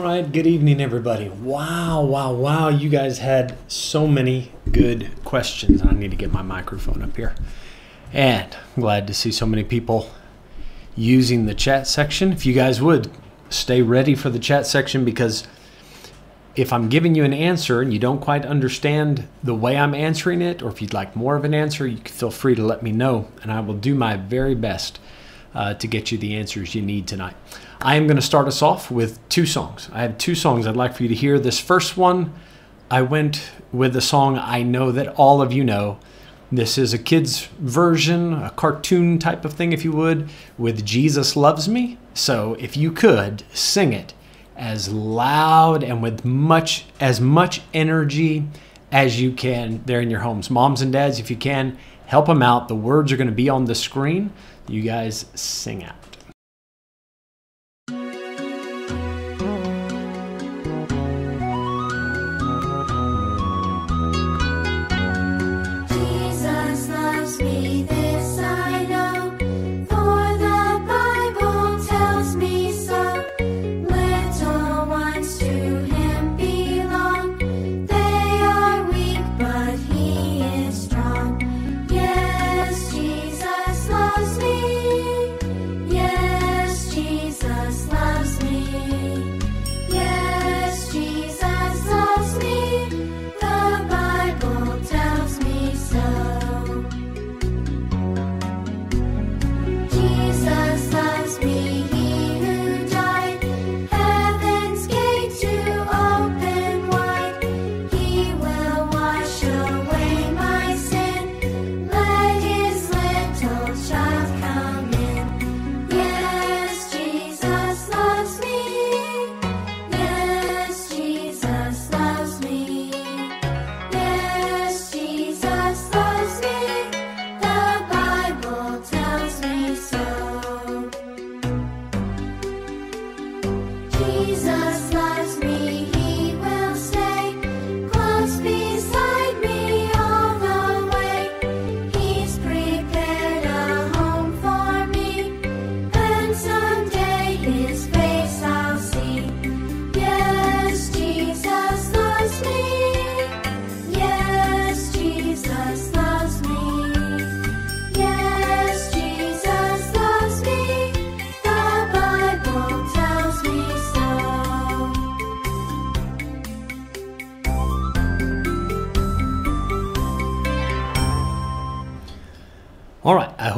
All right, good evening, everybody. Wow, wow, wow. You guys had so many good questions. I need to get my microphone up here. And I'm glad to see so many people using the chat section. If you guys would stay ready for the chat section because if I'm giving you an answer and you don't quite understand the way I'm answering it, or if you'd like more of an answer, you can feel free to let me know, and I will do my very best uh, to get you the answers you need tonight. I am going to start us off with two songs. I have two songs I'd like for you to hear. This first one, I went with a song I know that all of you know. This is a kid's version, a cartoon type of thing, if you would, with Jesus Loves Me. So if you could sing it as loud and with much as much energy as you can there in your homes. Moms and dads, if you can, help them out. The words are going to be on the screen. You guys sing out.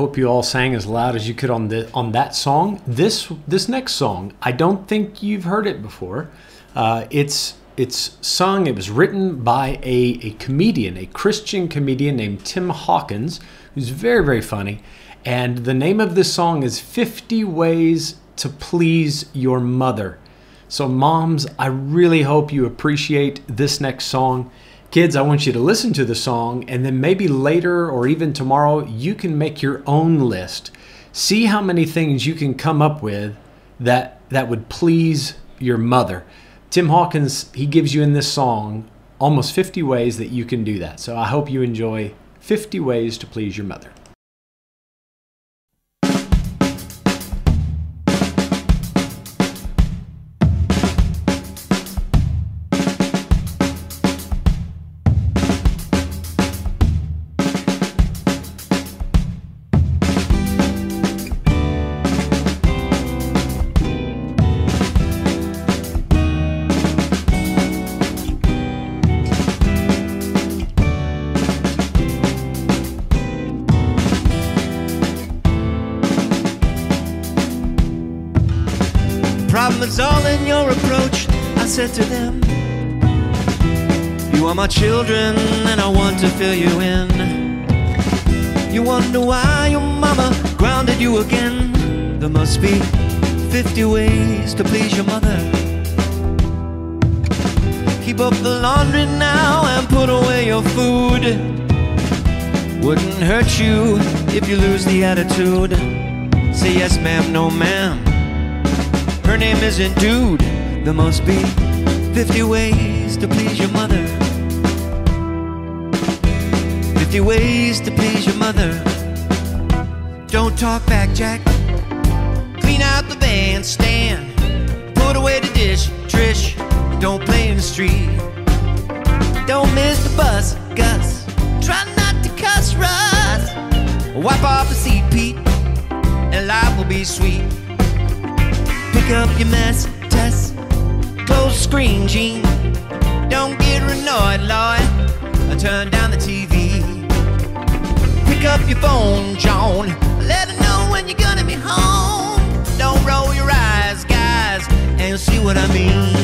Hope you all sang as loud as you could on the on that song. This this next song, I don't think you've heard it before. Uh, it's it's sung. It was written by a, a comedian, a Christian comedian named Tim Hawkins, who's very very funny. And the name of this song is 50 Ways to Please Your Mother. So, moms, I really hope you appreciate this next song. Kids, I want you to listen to the song, and then maybe later or even tomorrow, you can make your own list. See how many things you can come up with that, that would please your mother. Tim Hawkins, he gives you in this song almost 50 ways that you can do that. So I hope you enjoy 50 Ways to Please Your Mother. Is all in your approach. I said to them, You are my children, and I want to fill you in. You wonder why your mama grounded you again. There must be 50 ways to please your mother. Keep up the laundry now and put away your food. Wouldn't hurt you if you lose the attitude. Say yes, ma'am, no, ma'am. Her name isn't Dude. There must be 50 ways to please your mother. 50 ways to please your mother. Don't talk back, Jack. Clean out the bandstand. Put away the dish, Trish. Don't play in the street. Don't miss the bus, Gus. Try not to cuss, Russ. Wipe off the seat, Pete, and life will be sweet. Pick up your mess, Tess. Close screen, Gene. Don't get annoyed, Lloyd. Or turn down the TV. Pick up your phone, John. Let her know when you're gonna be home. Don't roll your eyes, guys, and see what I mean.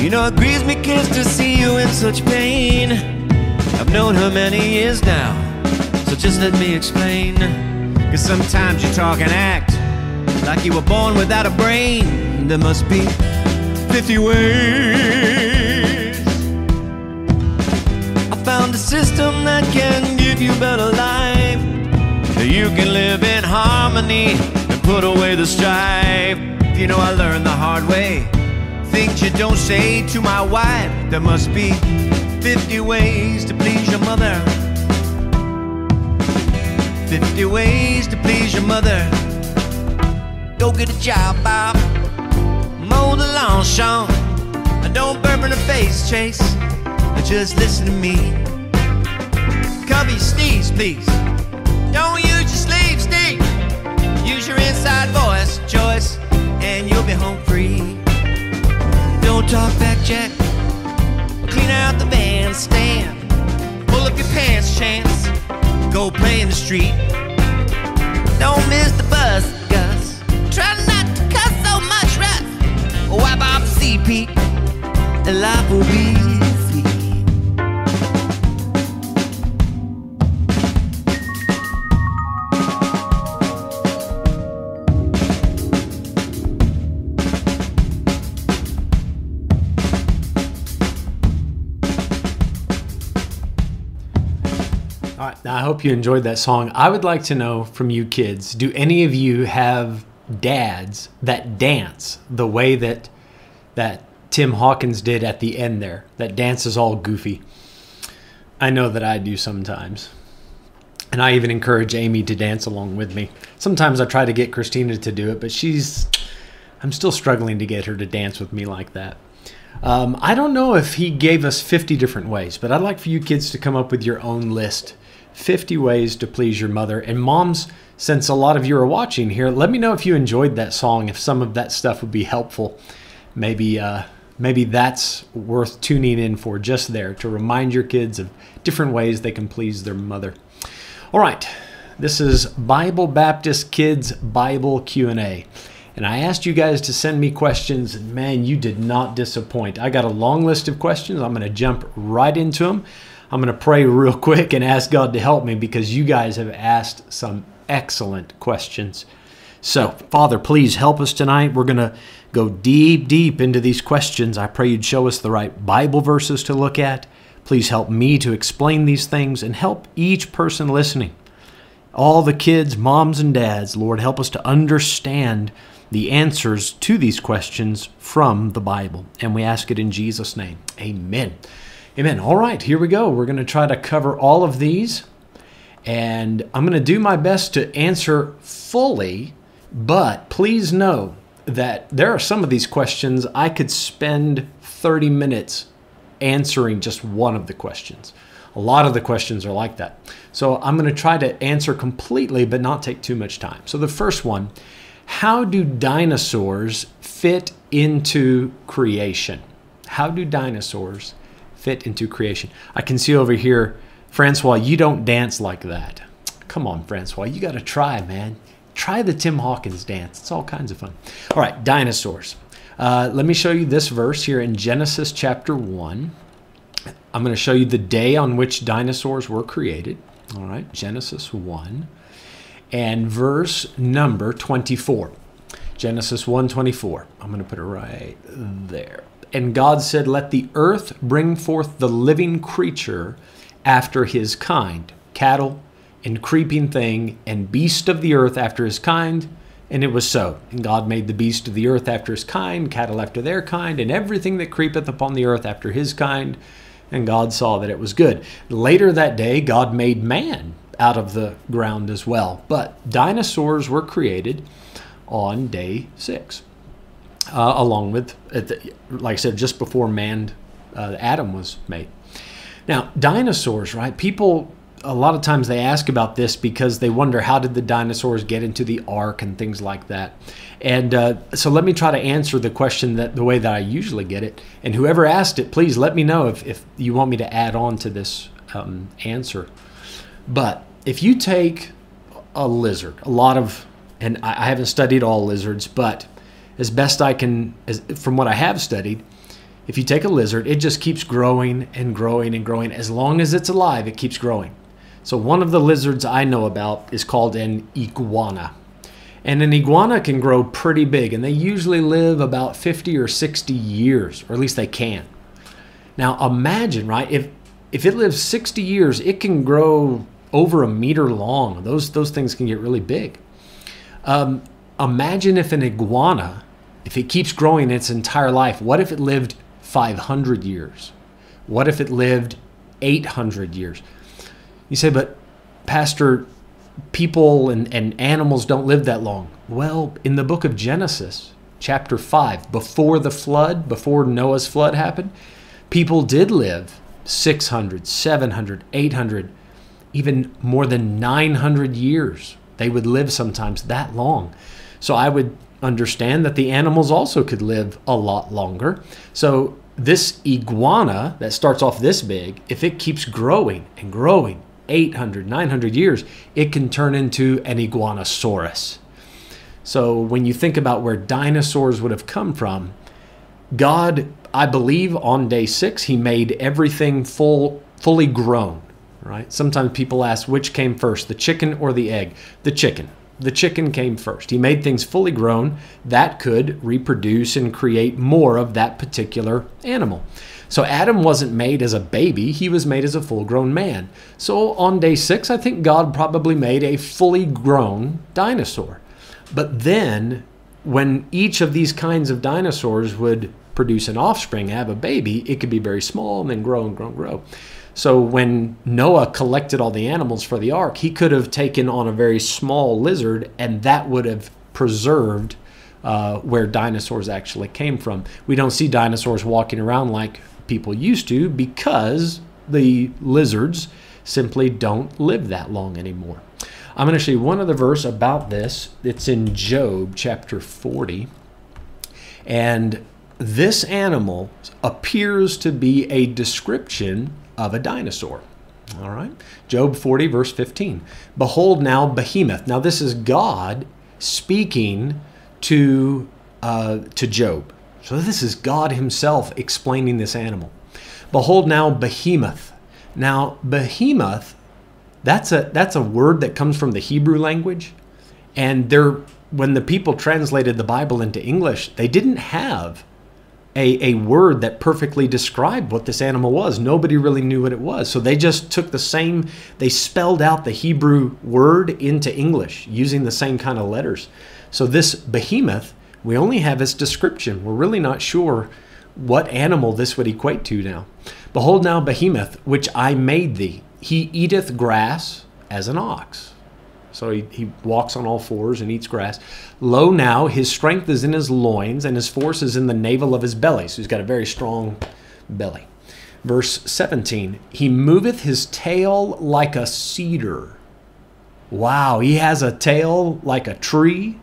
You know, it grieves me, kids, to see you in such pain. I've known her many years now, so just let me explain. Cause sometimes you talk and act like you were born without a brain. There must be 50 ways. I found a system that can give you better life. You can live in harmony and put away the strife. You know, I learned the hard way. Things you don't say to my wife. There must be 50 ways to please your mother. 50 ways to please your mother. Go get a job, Bob. Mow the lawn, Sean. Don't burp in the face, Chase. Just listen to me. Cover your sneeze, please. Don't use your sleeve, Steve. Use your inside voice, Joyce, and you'll be home free. Don't talk back, Jack. Clean out the bandstand. Pull up your pants, Chance. Go play in the street. Don't miss the bus, Gus. Try not to cuss so much, Russ. Wipe off the Pete. And life will be hope you enjoyed that song. I would like to know from you kids do any of you have dads that dance the way that that Tim Hawkins did at the end there? That dance is all goofy. I know that I do sometimes. And I even encourage Amy to dance along with me. Sometimes I try to get Christina to do it, but she's I'm still struggling to get her to dance with me like that. Um, I don't know if he gave us 50 different ways, but I'd like for you kids to come up with your own list 50 ways to please your mother. And moms, since a lot of you are watching here, let me know if you enjoyed that song, if some of that stuff would be helpful. Maybe, uh, maybe that's worth tuning in for just there to remind your kids of different ways they can please their mother. All right, this is Bible Baptist Kids Bible Q&A. And I asked you guys to send me questions, and man, you did not disappoint. I got a long list of questions. I'm going to jump right into them. I'm going to pray real quick and ask God to help me because you guys have asked some excellent questions. So, Father, please help us tonight. We're going to go deep, deep into these questions. I pray you'd show us the right Bible verses to look at. Please help me to explain these things and help each person listening all the kids, moms, and dads, Lord, help us to understand the answers to these questions from the Bible. And we ask it in Jesus' name. Amen. Amen. All right, here we go. We're going to try to cover all of these. And I'm going to do my best to answer fully, but please know that there are some of these questions I could spend 30 minutes answering just one of the questions. A lot of the questions are like that. So I'm going to try to answer completely, but not take too much time. So the first one How do dinosaurs fit into creation? How do dinosaurs fit into creation? I can see over here, Francois, you don't dance like that. Come on, Francois, you got to try, man. Try the Tim Hawkins dance. It's all kinds of fun. All right, dinosaurs. Uh, let me show you this verse here in Genesis chapter 1. I'm going to show you the day on which dinosaurs were created. All right, Genesis 1 and verse number 24. Genesis 1:24. I'm going to put it right there. And God said, "Let the earth bring forth the living creature after his kind, cattle and creeping thing and beast of the earth after his kind." And it was so. And God made the beast of the earth after his kind, cattle after their kind, and everything that creepeth upon the earth after his kind. And God saw that it was good. Later that day, God made man out of the ground as well. But dinosaurs were created on day six, uh, along with, the, like I said, just before man, uh, Adam was made. Now, dinosaurs, right? People, a lot of times they ask about this because they wonder how did the dinosaurs get into the ark and things like that. And uh, so let me try to answer the question that the way that I usually get it. And whoever asked it, please let me know if, if you want me to add on to this um, answer. But if you take a lizard, a lot of, and I haven't studied all lizards, but as best I can, as, from what I have studied, if you take a lizard, it just keeps growing and growing and growing. As long as it's alive, it keeps growing. So one of the lizards I know about is called an iguana. And an iguana can grow pretty big, and they usually live about 50 or 60 years, or at least they can. Now imagine, right? If if it lives 60 years, it can grow over a meter long. Those those things can get really big. Um, imagine if an iguana, if it keeps growing its entire life, what if it lived 500 years? What if it lived 800 years? You say, but Pastor, people and, and animals don't live that long. Well, in the book of Genesis, chapter 5, before the flood, before Noah's flood happened, people did live 600, 700, 800, even more than 900 years. They would live sometimes that long. So I would understand that the animals also could live a lot longer. So this iguana that starts off this big, if it keeps growing and growing 800, 900 years, it can turn into an iguanosaurus. So when you think about where dinosaurs would have come from, God, I believe on day 6 he made everything full fully grown, right? Sometimes people ask which came first, the chicken or the egg? The chicken. The chicken came first. He made things fully grown that could reproduce and create more of that particular animal. So Adam wasn't made as a baby, he was made as a full grown man. So on day six, I think God probably made a fully grown dinosaur. But then, when each of these kinds of dinosaurs would produce an offspring, have a baby, it could be very small and then grow and grow and grow. So when Noah collected all the animals for the ark, he could have taken on a very small lizard, and that would have preserved uh, where dinosaurs actually came from. We don't see dinosaurs walking around like people used to because the lizards simply don't live that long anymore. I'm going to show you one other verse about this. It's in Job chapter 40. And this animal appears to be a description of a dinosaur. All right. Job 40, verse 15. Behold now Behemoth. Now, this is God speaking to, uh, to Job. So, this is God Himself explaining this animal. Behold now Behemoth. Now, Behemoth, that's a, that's a word that comes from the Hebrew language. And there, when the people translated the Bible into English, they didn't have a, a word that perfectly described what this animal was. Nobody really knew what it was. So they just took the same, they spelled out the Hebrew word into English using the same kind of letters. So this behemoth, we only have its description. We're really not sure what animal this would equate to now. Behold now behemoth, which I made thee. He eateth grass as an ox. So he, he walks on all fours and eats grass. Lo now, his strength is in his loins, and his force is in the navel of his belly. So he's got a very strong belly. Verse 17 He moveth his tail like a cedar. Wow, he has a tail like a tree,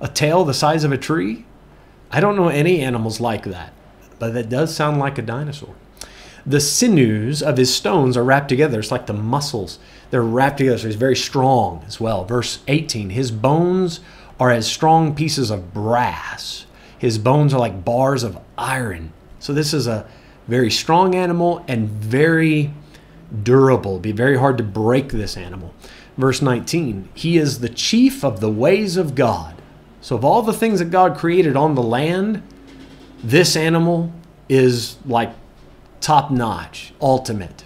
a tail the size of a tree. I don't know any animals like that, but that does sound like a dinosaur. The sinews of his stones are wrapped together. It's like the muscles. They're wrapped together, so he's very strong as well. Verse 18 His bones are as strong pieces of brass, his bones are like bars of iron. So, this is a very strong animal and very durable. It'd be very hard to break this animal. Verse 19 He is the chief of the ways of God. So, of all the things that God created on the land, this animal is like top notch, ultimate.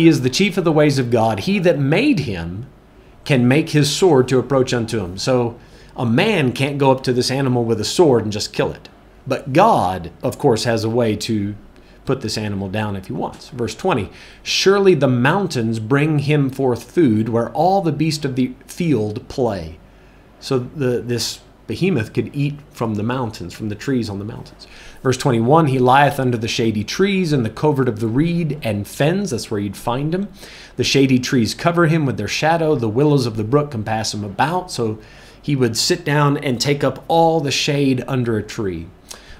He is the chief of the ways of God. He that made him can make his sword to approach unto him. So a man can't go up to this animal with a sword and just kill it. But God, of course, has a way to put this animal down if he wants. Verse 20 Surely the mountains bring him forth food, where all the beasts of the field play. So the, this behemoth could eat from the mountains, from the trees on the mountains. Verse 21 He lieth under the shady trees in the covert of the reed and fens. That's where you'd find him. The shady trees cover him with their shadow. The willows of the brook compass him about. So he would sit down and take up all the shade under a tree.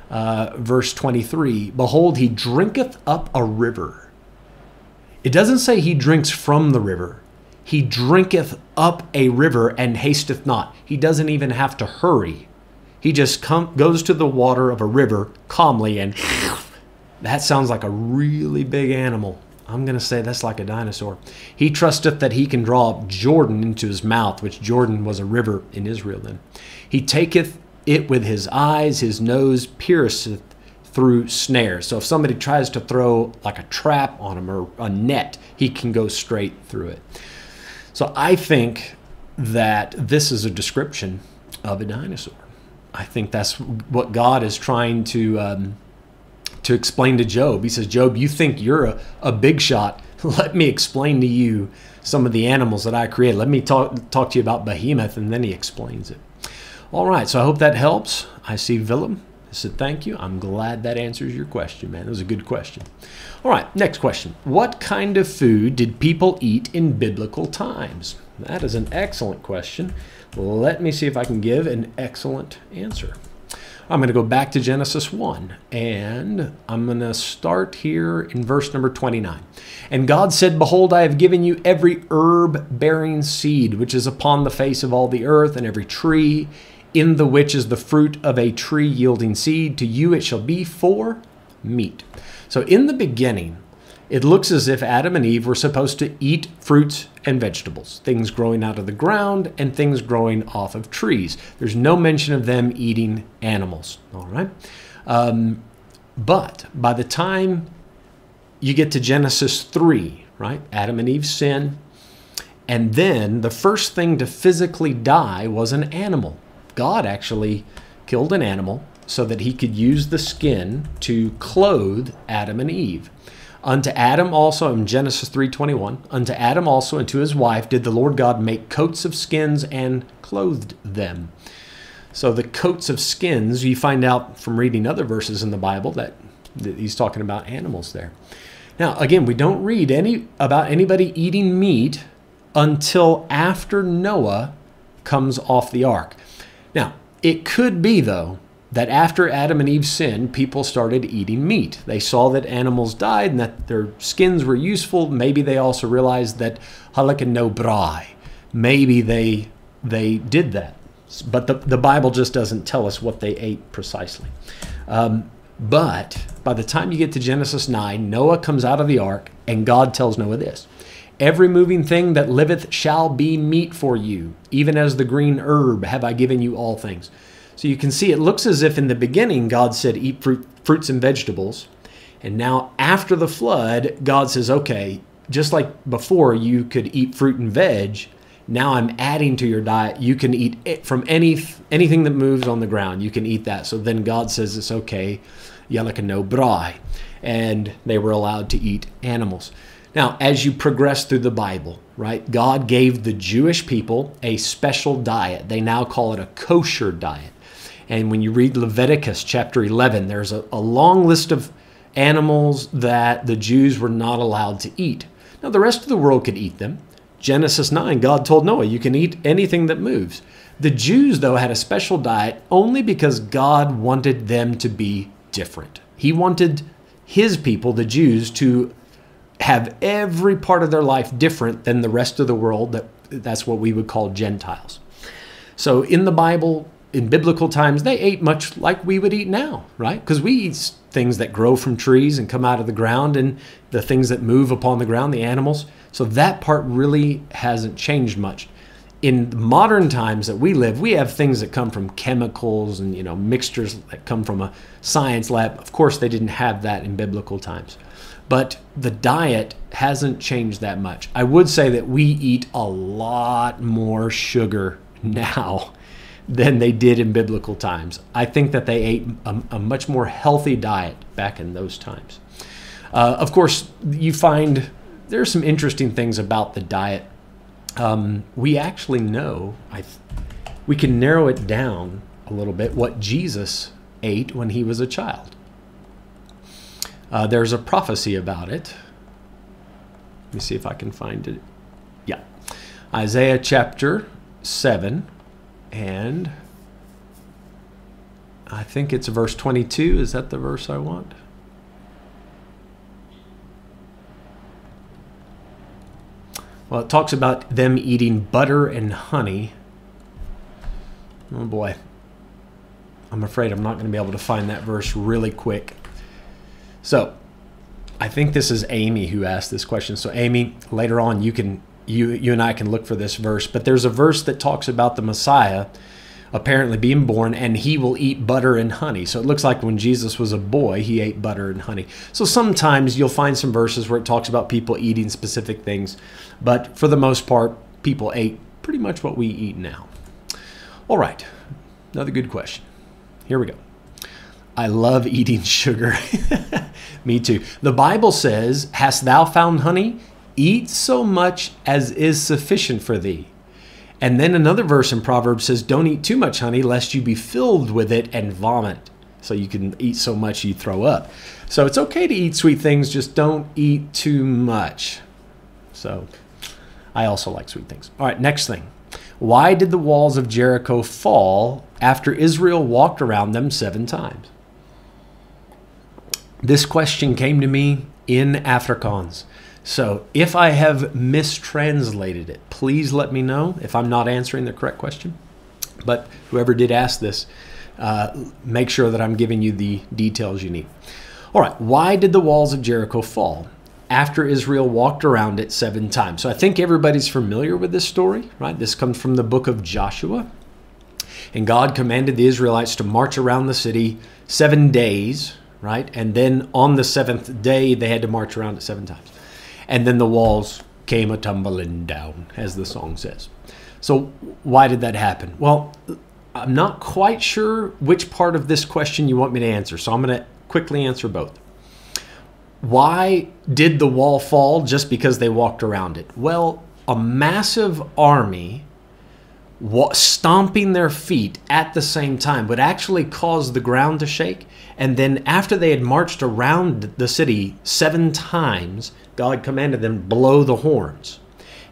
Uh, verse 23 Behold, he drinketh up a river. It doesn't say he drinks from the river. He drinketh up a river and hasteth not. He doesn't even have to hurry. He just come, goes to the water of a river calmly and that sounds like a really big animal. I'm going to say that's like a dinosaur. He trusteth that he can draw up Jordan into his mouth, which Jordan was a river in Israel then. He taketh it with his eyes, his nose pierceth through snares. So if somebody tries to throw like a trap on him or a net, he can go straight through it. So I think that this is a description of a dinosaur. I think that's what God is trying to um, to explain to Job. He says, Job, you think you're a, a big shot. Let me explain to you some of the animals that I created. Let me talk talk to you about behemoth, and then he explains it. All right, so I hope that helps. I see Willem. I said, thank you. I'm glad that answers your question, man. That was a good question. All right, next question. What kind of food did people eat in biblical times? That is an excellent question. Let me see if I can give an excellent answer. I'm going to go back to Genesis 1 and I'm going to start here in verse number 29. And God said, Behold, I have given you every herb bearing seed which is upon the face of all the earth, and every tree in the which is the fruit of a tree yielding seed. To you it shall be for meat. So in the beginning, it looks as if Adam and Eve were supposed to eat fruits and vegetables, things growing out of the ground and things growing off of trees. There's no mention of them eating animals. All right. Um, but by the time you get to Genesis 3, right? Adam and Eve sin. And then the first thing to physically die was an animal. God actually killed an animal so that he could use the skin to clothe Adam and Eve. Unto Adam also in Genesis 3:21, unto Adam also and to his wife did the Lord God make coats of skins and clothed them. So the coats of skins, you find out from reading other verses in the Bible that, that he's talking about animals there. Now, again, we don't read any about anybody eating meat until after Noah comes off the ark. Now, it could be though that after Adam and Eve sinned, people started eating meat. They saw that animals died and that their skins were useful. Maybe they also realized that halak no brai. Maybe they they did that, but the the Bible just doesn't tell us what they ate precisely. Um, but by the time you get to Genesis 9, Noah comes out of the ark, and God tells Noah this Every moving thing that liveth shall be meat for you, even as the green herb have I given you all things. So you can see it looks as if in the beginning God said, Eat fruit, fruits and vegetables. And now after the flood, God says, Okay, just like before you could eat fruit and veg, now I'm adding to your diet. You can eat it from any anything that moves on the ground. You can eat that. So then God says it's okay. Yalaka no brai. And they were allowed to eat animals. Now, as you progress through the Bible, right, God gave the Jewish people a special diet. They now call it a kosher diet. And when you read Leviticus chapter 11, there's a, a long list of animals that the Jews were not allowed to eat. Now, the rest of the world could eat them. Genesis 9, God told Noah, you can eat anything that moves. The Jews, though, had a special diet only because God wanted them to be different. He wanted his people, the Jews, to have every part of their life different than the rest of the world. That, that's what we would call Gentiles. So in the Bible, in biblical times, they ate much like we would eat now, right? Because we eat things that grow from trees and come out of the ground and the things that move upon the ground, the animals. So that part really hasn't changed much. In modern times that we live, we have things that come from chemicals and you know mixtures that come from a science lab. Of course, they didn't have that in biblical times. But the diet hasn't changed that much. I would say that we eat a lot more sugar now than they did in biblical times. I think that they ate a, a much more healthy diet back in those times. Uh, of course, you find there are some interesting things about the diet. Um, we actually know, I, we can narrow it down a little bit what Jesus ate when he was a child. Uh, there's a prophecy about it. Let me see if I can find it. Yeah. Isaiah chapter 7 and I think it's verse 22. Is that the verse I want? Well, it talks about them eating butter and honey. Oh boy. I'm afraid I'm not going to be able to find that verse really quick. So, I think this is Amy who asked this question. So, Amy, later on you can you you and I can look for this verse, but there's a verse that talks about the Messiah apparently being born and he will eat butter and honey. So it looks like when Jesus was a boy, he ate butter and honey. So sometimes you'll find some verses where it talks about people eating specific things, but for the most part, people ate pretty much what we eat now. All right, another good question. Here we go. I love eating sugar. Me too. The Bible says, Hast thou found honey? Eat so much as is sufficient for thee. And then another verse in Proverbs says, Don't eat too much honey, lest you be filled with it and vomit. So you can eat so much you throw up. So it's okay to eat sweet things, just don't eat too much. So I also like sweet things. All right, next thing. Why did the walls of Jericho fall after Israel walked around them seven times? This question came to me in Afrikaans. So if I have mistranslated it, please let me know if I'm not answering the correct question. But whoever did ask this, uh, make sure that I'm giving you the details you need. All right, why did the walls of Jericho fall? After Israel walked around it seven times. So I think everybody's familiar with this story, right? This comes from the book of Joshua. And God commanded the Israelites to march around the city seven days, right? And then on the seventh day, they had to march around it seven times. And then the walls came a tumbling down, as the song says. So, why did that happen? Well, I'm not quite sure which part of this question you want me to answer, so I'm going to quickly answer both. Why did the wall fall just because they walked around it? Well, a massive army stomping their feet at the same time would actually cause the ground to shake. And then, after they had marched around the city seven times, God commanded them blow the horns.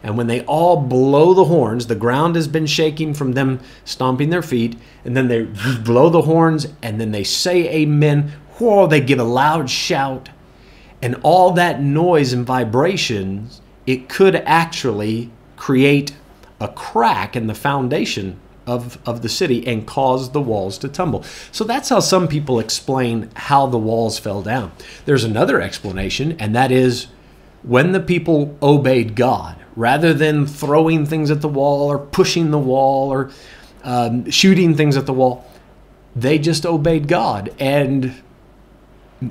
And when they all blow the horns, the ground has been shaking from them stomping their feet, and then they blow the horns, and then they say amen. Whoa, they give a loud shout, and all that noise and vibrations, it could actually create a crack in the foundation of, of the city and caused the walls to tumble. So that's how some people explain how the walls fell down. There's another explanation, and that is when the people obeyed God, rather than throwing things at the wall or pushing the wall or um, shooting things at the wall, they just obeyed God. And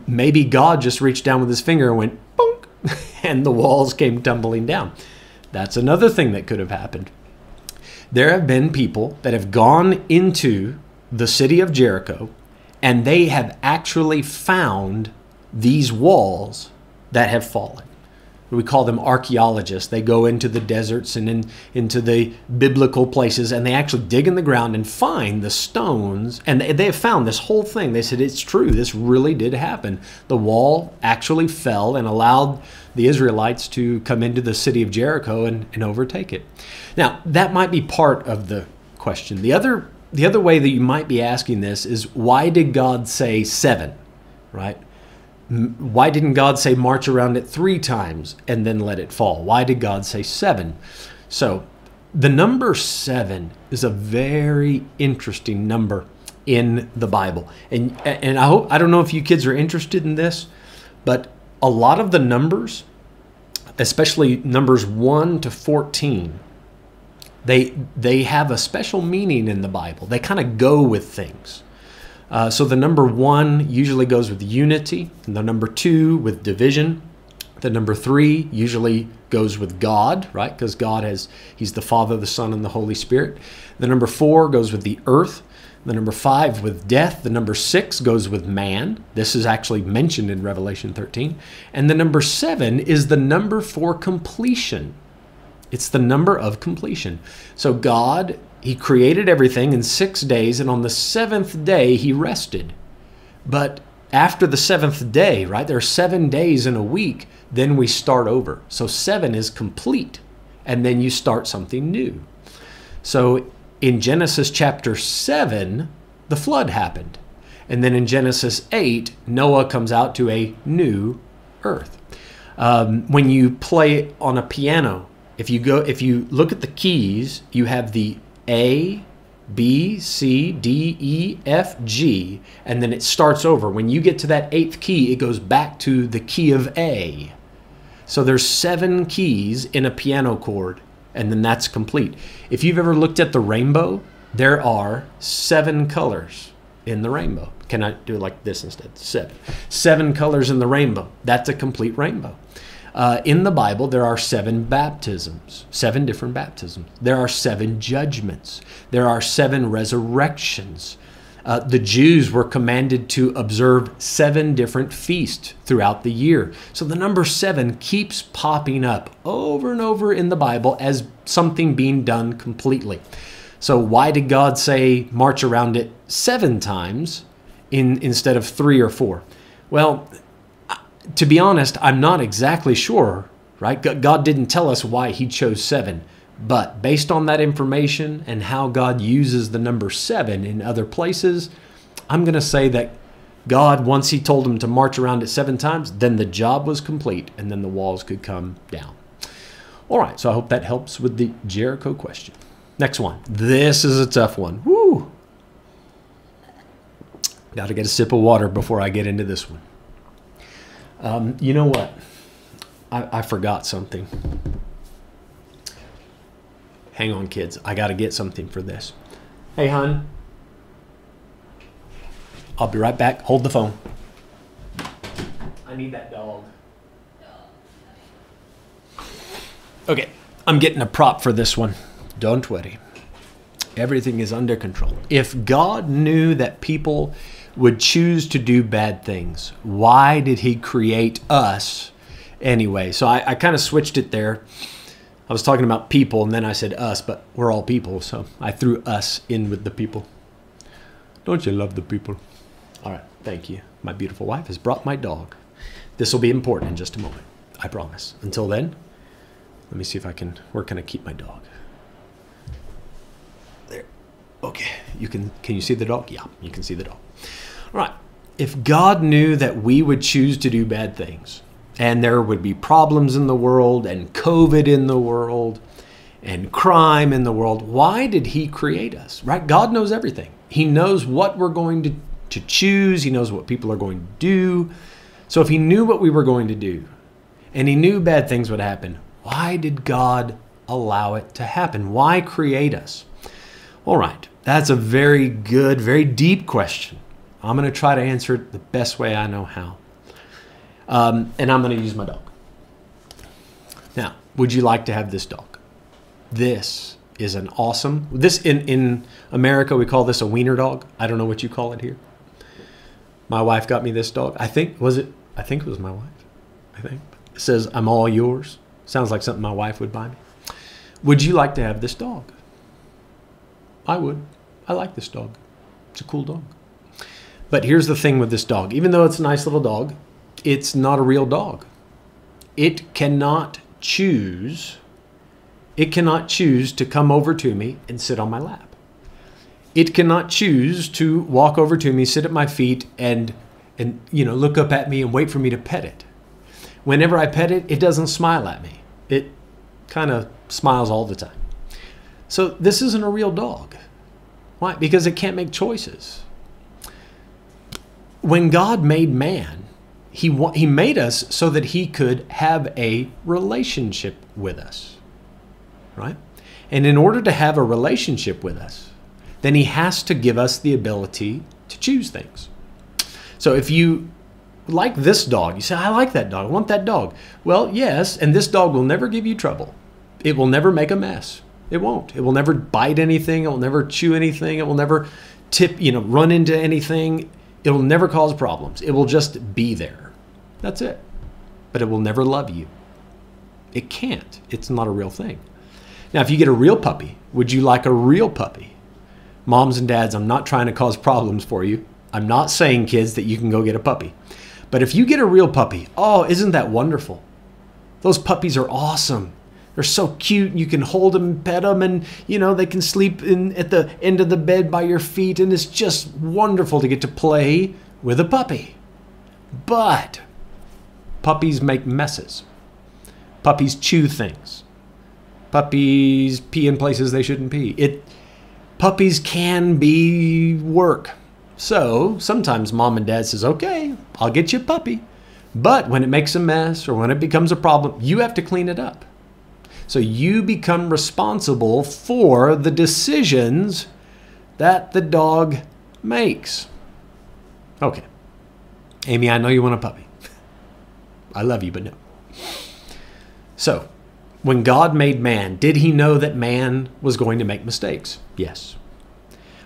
maybe God just reached down with his finger and went, bonk, and the walls came tumbling down. That's another thing that could have happened. There have been people that have gone into the city of Jericho and they have actually found these walls that have fallen. We call them archaeologists. They go into the deserts and in, into the biblical places and they actually dig in the ground and find the stones. And they, they have found this whole thing. They said, it's true. This really did happen. The wall actually fell and allowed the Israelites to come into the city of Jericho and, and overtake it. Now, that might be part of the question. The other, the other way that you might be asking this is why did God say seven, right? why didn't God say march around it three times and then let it fall? Why did God say seven? So, the number seven is a very interesting number in the Bible. And, and I hope, I don't know if you kids are interested in this, but a lot of the numbers, especially numbers 1 to 14, they, they have a special meaning in the Bible. They kind of go with things. Uh, so the number one usually goes with unity, the number two with division. The number three usually goes with God, right? Because God has, He's the Father, the Son, and the Holy Spirit. The number four goes with the earth. The number five with death. The number six goes with man. This is actually mentioned in Revelation 13. And the number seven is the number for completion. It's the number of completion. So God he created everything in six days, and on the seventh day, he rested. But after the seventh day, right, there are seven days in a week, then we start over. So seven is complete, and then you start something new. So in Genesis chapter 7, the flood happened. And then in Genesis 8, Noah comes out to a new earth. Um, when you play on a piano, if you go, if you look at the keys, you have the A, B, C, D, E, F, G, and then it starts over. When you get to that eighth key, it goes back to the key of A. So there's seven keys in a piano chord, and then that's complete. If you've ever looked at the rainbow, there are seven colors in the rainbow. Can I do like this instead? Seven. Seven colors in the rainbow. That's a complete rainbow. Uh, in the Bible, there are seven baptisms, seven different baptisms. There are seven judgments. There are seven resurrections. Uh, the Jews were commanded to observe seven different feasts throughout the year. So the number seven keeps popping up over and over in the Bible as something being done completely. So why did God say march around it seven times in, instead of three or four? Well, to be honest, I'm not exactly sure, right? God didn't tell us why He chose seven. But based on that information and how God uses the number seven in other places, I'm going to say that God, once He told him to march around it seven times, then the job was complete and then the walls could come down. All right, so I hope that helps with the Jericho question. Next one. This is a tough one. Woo! Got to get a sip of water before I get into this one. Um, you know what? I, I forgot something. Hang on, kids. I got to get something for this. Hey, hon. I'll be right back. Hold the phone. I need that dog. Okay, I'm getting a prop for this one. Don't worry. Everything is under control. If God knew that people would choose to do bad things, why did He create us anyway? So I, I kind of switched it there. I was talking about people and then I said us, but we're all people. So I threw us in with the people. Don't you love the people? All right, thank you. My beautiful wife has brought my dog. This will be important in just a moment. I promise. Until then, let me see if I can. Where can I keep my dog? There. Okay. You can. Can you see the dog? Yeah, you can see the dog. All right. If God knew that we would choose to do bad things, and there would be problems in the world, and COVID in the world, and crime in the world, why did He create us? Right? God knows everything. He knows what we're going to, to choose. He knows what people are going to do. So if He knew what we were going to do, and He knew bad things would happen, why did God allow it to happen? Why create us? All right, that's a very good, very deep question. I'm going to try to answer it the best way I know how. Um, and I'm going to use my dog. Now, would you like to have this dog? This is an awesome. This in in America we call this a wiener dog. I don't know what you call it here. My wife got me this dog. I think was it. I think it was my wife. I think it says I'm all yours. Sounds like something my wife would buy me. Would you like to have this dog? I would. I like this dog. It's a cool dog. But here's the thing with this dog. Even though it's a nice little dog, it's not a real dog. It cannot choose it cannot choose to come over to me and sit on my lap. It cannot choose to walk over to me, sit at my feet and and you know, look up at me and wait for me to pet it. Whenever I pet it, it doesn't smile at me. It kind of smiles all the time. So this isn't a real dog. Why? Because it can't make choices. When God made man, he, he made us so that he could have a relationship with us. Right? And in order to have a relationship with us, then he has to give us the ability to choose things. So if you like this dog, you say, I like that dog, I want that dog. Well, yes, and this dog will never give you trouble. It will never make a mess. It won't. It will never bite anything. It will never chew anything. It will never tip, you know, run into anything. It will never cause problems. It will just be there. That's it. But it will never love you. It can't. It's not a real thing. Now, if you get a real puppy Would you like a real puppy? Moms and dads, I'm not trying to cause problems for you. I'm not saying, kids, that you can go get a puppy. But if you get a real puppy, oh, isn't that wonderful? Those puppies are awesome. They're so cute. You can hold them, pet them, and you know they can sleep in at the end of the bed by your feet, and it's just wonderful to get to play with a puppy. But puppies make messes. Puppies chew things. Puppies pee in places they shouldn't pee. It puppies can be work. So sometimes mom and dad says, "Okay, I'll get you a puppy." But when it makes a mess or when it becomes a problem, you have to clean it up. So you become responsible for the decisions that the dog makes. Okay. Amy, I know you want a puppy. I love you, but no. So, when God made man, did he know that man was going to make mistakes? Yes.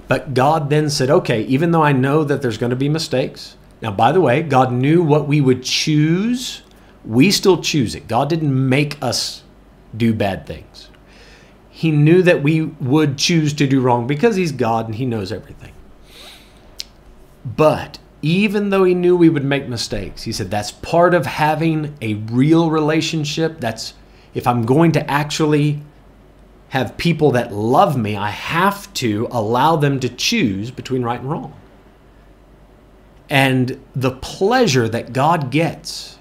But God then said, okay, even though I know that there's going to be mistakes, now, by the way, God knew what we would choose. We still choose it. God didn't make us do bad things. He knew that we would choose to do wrong because He's God and He knows everything. But even though He knew we would make mistakes, He said that's part of having a real relationship. That's if I'm going to actually have people that love me, I have to allow them to choose between right and wrong. And the pleasure that God gets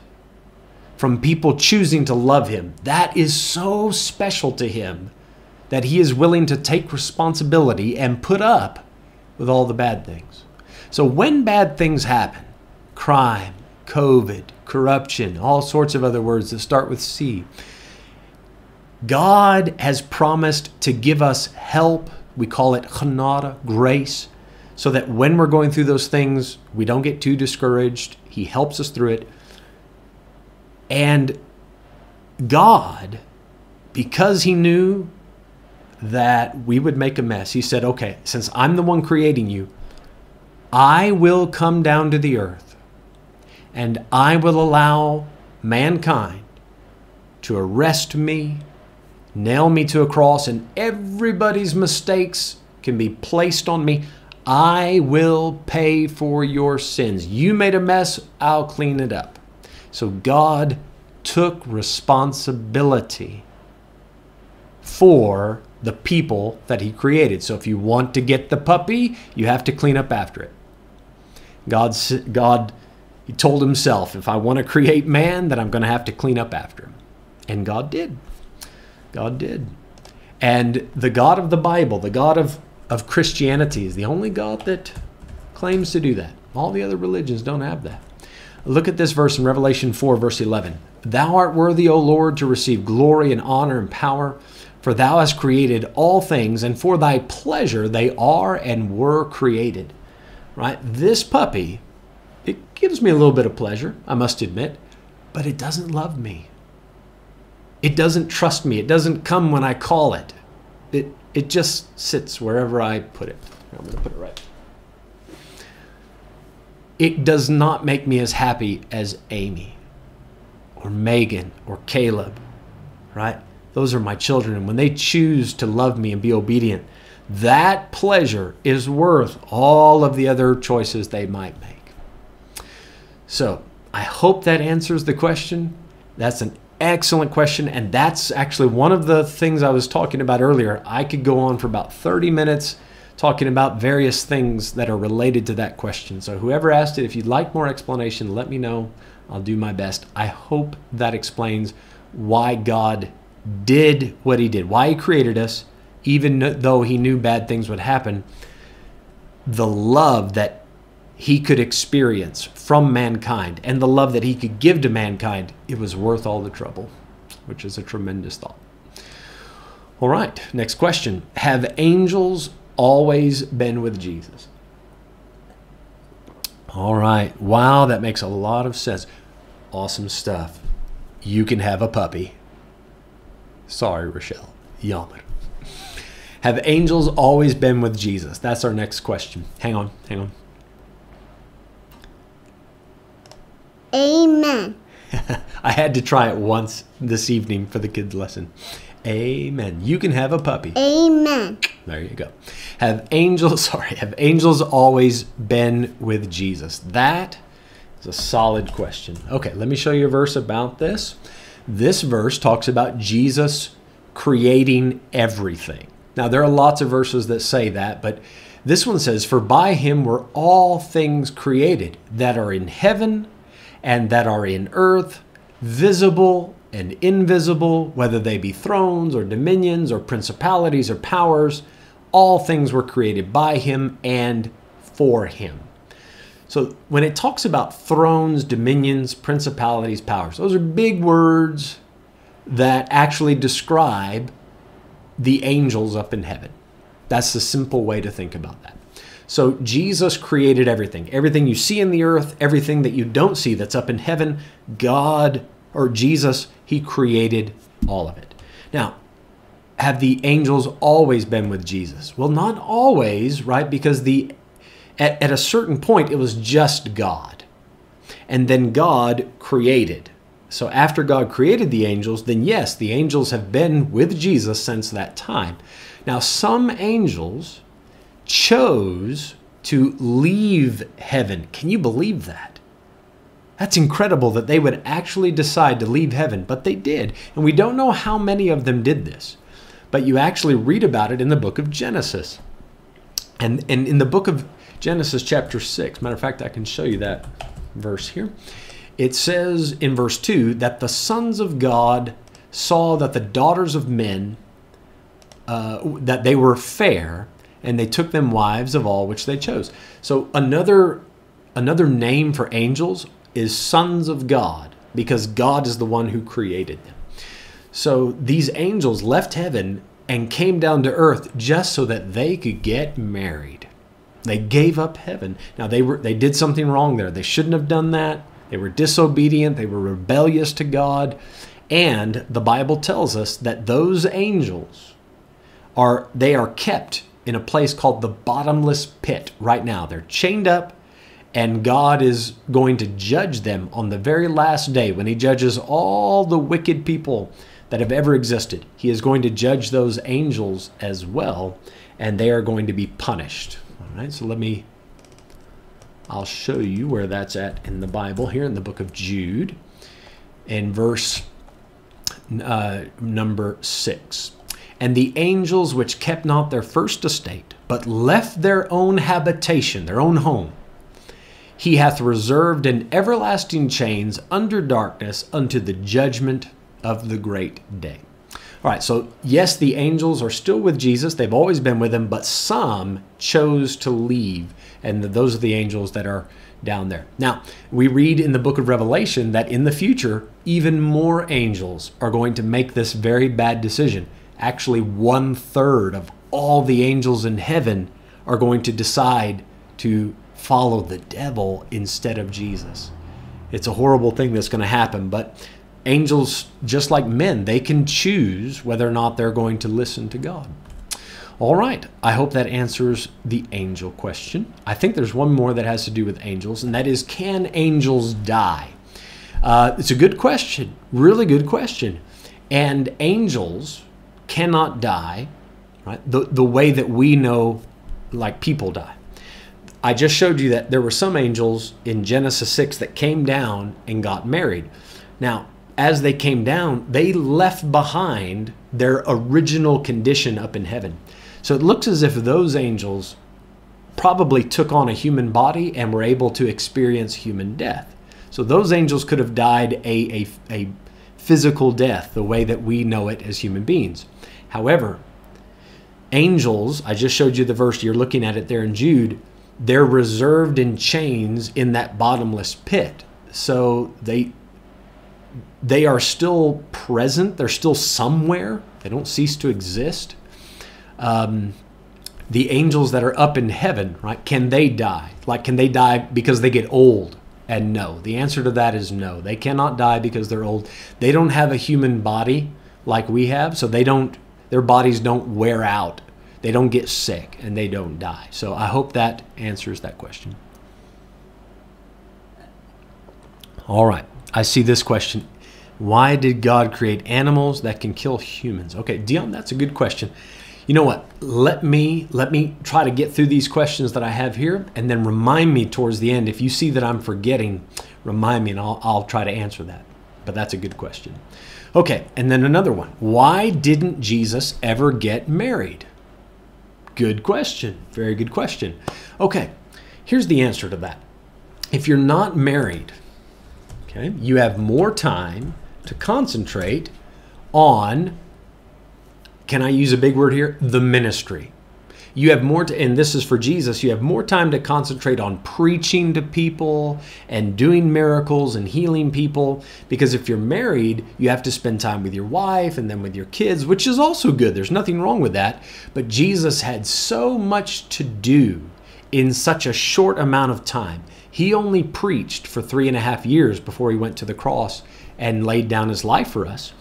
from people choosing to love Him, that is so special to Him that He is willing to take responsibility and put up with all the bad things. So when bad things happen, crime, COVID, corruption, all sorts of other words that start with C, God has promised to give us help. We call it chanada, grace, so that when we're going through those things, we don't get too discouraged. He helps us through it. And God, because He knew that we would make a mess, He said, okay, since I'm the one creating you, I will come down to the earth and I will allow mankind to arrest me, nail me to a cross, and everybody's mistakes can be placed on me. I will pay for your sins. You made a mess, I'll clean it up. So God took responsibility for the people that He created. So if you want to get the puppy, you have to clean up after it. God, God, He told Himself, if I want to create man, then I'm going to have to clean up after him. And God did. God did. And the God of the Bible, the God of, of Christianity, is the only God that claims to do that. All the other religions don't have that. Look at this verse in Revelation 4, verse 11. Thou art worthy, O Lord, to receive glory and honor and power, for thou hast created all things, and for thy pleasure they are and were created. Right? This puppy, it gives me a little bit of pleasure, I must admit, but it doesn't love me. It doesn't trust me. It doesn't come when I call it. It it just sits wherever I put it. I'm going to put it right. It does not make me as happy as Amy or Megan or Caleb, right? Those are my children. And when they choose to love me and be obedient, that pleasure is worth all of the other choices they might make. So I hope that answers the question. That's an excellent question. And that's actually one of the things I was talking about earlier. I could go on for about 30 minutes talking about various things that are related to that question. So, whoever asked it, if you'd like more explanation, let me know. I'll do my best. I hope that explains why God did what He did, why He created us, even though He knew bad things would happen. The love that He could experience from mankind and the love that He could give to mankind, it was worth all the trouble, which is a tremendous thought. All right, next question. Have angels always been with Jesus? All right. Wow, that makes a lot of sense. Awesome stuff. You can have a puppy. Sorry, Rochelle. Yammer. Have angels always been with Jesus? That's our next question. Hang on, hang on. Amen. I had to try it once this evening for the kids' lesson. Amen. You can have a puppy. Amen. There you go. Have angels, sorry, have angels always been with Jesus? That is a solid question. Okay, let me show you a verse about this. This verse talks about Jesus creating everything. Now, there are lots of verses that say that, but this one says, For by him were all things created that are in heaven and that are in earth, visible and invisible, whether they be thrones or dominions or principalities or powers. All things were created by him and for him. So when it talks about thrones, dominions, principalities, powers, those are big words that actually describe the angels up in heaven. That's the simple way to think about that. So Jesus created everything. Everything you see in the earth, everything that you don't see that's up in heaven, God or Jesus, he created all of it. Now, have the angels always been with Jesus? Well, not always, right? Because the at, at a certain point it was just God. And then God created. So after God created the angels, then yes, the angels have been with Jesus since that time. Now, some angels chose to leave heaven. Can you believe that? That's incredible that they would actually decide to leave heaven, but they did. And we don't know how many of them did this, but you actually read about it in the book of Genesis. And, and in the book of Genesis, chapter 6, matter of fact, I can show you that verse here. It says in verse 2 that the sons of God saw that the daughters of men, uh, that they were fair, and they took them wives of all which they chose. So another another name for angels is sons of God because God is the one who created them. So these angels left heaven and came down to earth just so that they could get married. They gave up heaven. Now they were they did something wrong there. They shouldn't have done that. They were disobedient, they were rebellious to God, and the Bible tells us that those angels are they are kept in a place called the bottomless pit right now. They're chained up and God is going to judge them on the very last day when he judges all the wicked people that have ever existed. He is going to judge those angels as well and they are going to be punished. All right? So let me I'll show you where that's at in the Bible here in the book of Jude in verse uh, number 6. And the angels which kept not their first estate, but left their own habitation, their own home, he hath reserved in everlasting chains under darkness unto the judgment of the great day. All right, so yes, the angels are still with Jesus. They've always been with him, but some chose to leave. And those are the angels that are down there. Now, we read in the book of Revelation that in the future, even more angels are going to make this very bad decision. Actually, one third of all the angels in heaven are going to decide to follow the devil instead of Jesus. It's a horrible thing that's going to happen, but angels, just like men, they can choose whether or not they're going to listen to God. All right, I hope that answers the angel question. I think there's one more that has to do with angels, and that is can angels die? Uh, it's a good question, really good question. And angels cannot die, right? The, the way that we know, like people die. I just showed you that there were some angels in Genesis 6 that came down and got married. Now, as they came down, they left behind their original condition up in heaven. So it looks as if those angels probably took on a human body and were able to experience human death. So those angels could have died a, a, a physical death, the way that we know it as human beings. However, angels, I just showed you the verse, you're looking at it there in Jude, they're reserved in chains in that bottomless pit. So they they are still present. They're still somewhere. They don't cease to exist. Um, the angels that are up in heaven, right? Can they die? Like, can they die because they get old? And no. The answer to that is no. They cannot die because they're old. They don't have a human body like we have, so they don't. Their bodies don't wear out. They don't get sick, and they don't die. So I hope that answers that question. All right. I see this question Why did God create animals that can kill humans? Okay, Dion, that's a good question. You know what? Let me let me try to get through these questions that I have here, and then remind me towards the end. If you see that I'm forgetting, remind me, and I'll, I'll try to answer that. But that's a good question. Okay, and then another one. Why didn't Jesus ever get married? Good question. Very good question. Okay, here's the answer to that. If you're not married, okay, you have more time to concentrate on, can I use a big word here? The ministry. You have more to, and this is for Jesus, you have more time to concentrate on preaching to people and doing miracles and healing people. Because if you're married, you have to spend time with your wife and then with your kids, which is also good. There's nothing wrong with that. But Jesus had so much to do in such a short amount of time. He only preached for three and a half years before he went to the cross and laid down his life for us.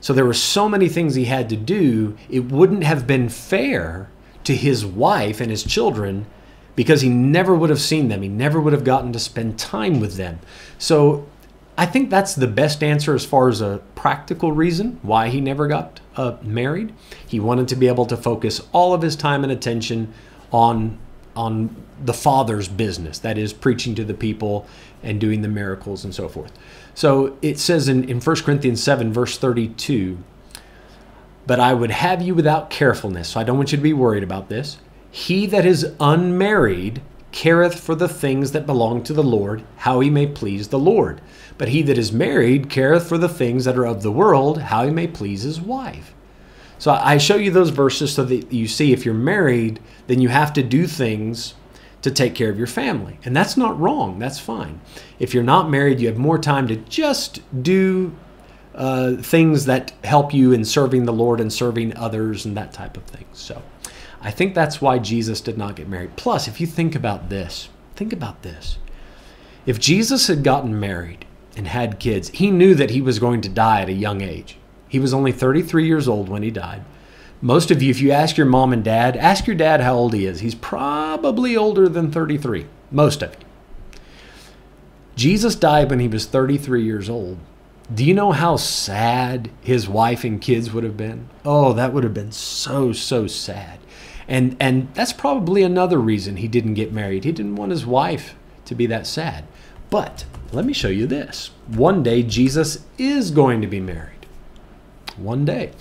So there were so many things he had to do, it wouldn't have been fair to his wife and his children because he never would have seen them. He never would have gotten to spend time with them. So I think that's the best answer as far as a practical reason why he never got uh, married. He wanted to be able to focus all of his time and attention on on the father's business that is preaching to the people and doing the miracles and so forth so it says in, in 1 corinthians 7 verse 32 but i would have you without carefulness. So i don't want you to be worried about this. He that is unmarried careth for the things that belong to the lord how he may please the lord. But he that is married careth for the things that are of the world how he may please his wife. So I show you those verses so that you see if you're married, then you have to do things to take care of your family. And that's not wrong, that's fine. If you're not married, you have more time to just do uh, things that help you in serving the Lord and serving others and that type of thing. So I think that's why Jesus did not get married. Plus, if you think about this, think about this. If Jesus had gotten married and had kids, he knew that he was going to die at a young age. He was only 33 years old when he died. Most of you, if you ask your mom and dad, ask your dad how old he is. He's probably older than 33. Most of you. Jesus died when he was 33 years old. Do you know how sad his wife and kids would have been? Oh, that would have been so, so sad. And, and that's probably another reason he didn't get married. He didn't want his wife to be that sad. But let me show you this. One day, Jesus is going to be married one day.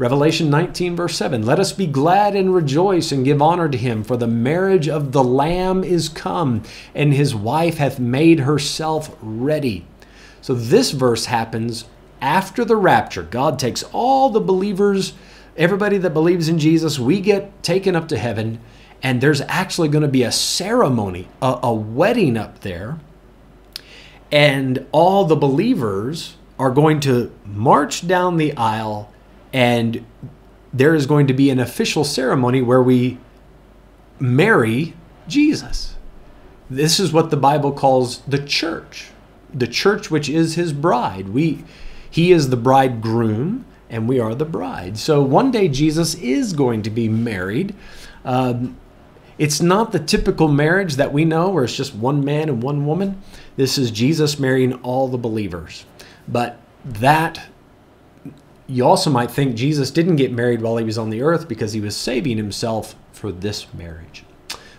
Revelation 19, verse 7 Let us be glad and rejoice and give honor to him, for the marriage of the Lamb is come, and his wife hath made herself ready. So this verse happens after the rapture. God takes all the believers, everybody that believes in Jesus, we get taken up to heaven, and there's actually going to be a ceremony, a, a wedding up there. And all the believers are going to march down the aisle and there is going to be an official ceremony where we marry Jesus. This is what the Bible calls the church. The church which is his bride. We he is the bridegroom and we are the bride. So one day Jesus is going to be married. Um, it's not the typical marriage that we know where it's just one man and one woman. This is Jesus marrying all the believers. But that, you also might think Jesus didn't get married while he was on the earth because he was saving himself for this marriage.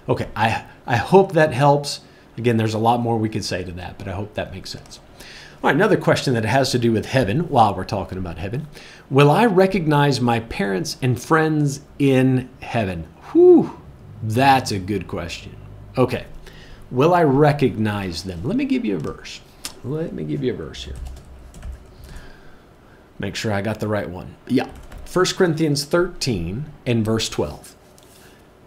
Okay, I, I hope that helps. Again, there's a lot more we could say to that, but I hope that makes sense. All right, another question that has to do with heaven while we're talking about heaven. Will I recognize my parents and friends in heaven? Whew, that's a good question. Okay, will I recognize them? Let me give you a verse. Let me give you a verse here. Make sure I got the right one. Yeah. 1 Corinthians 13 and verse 12.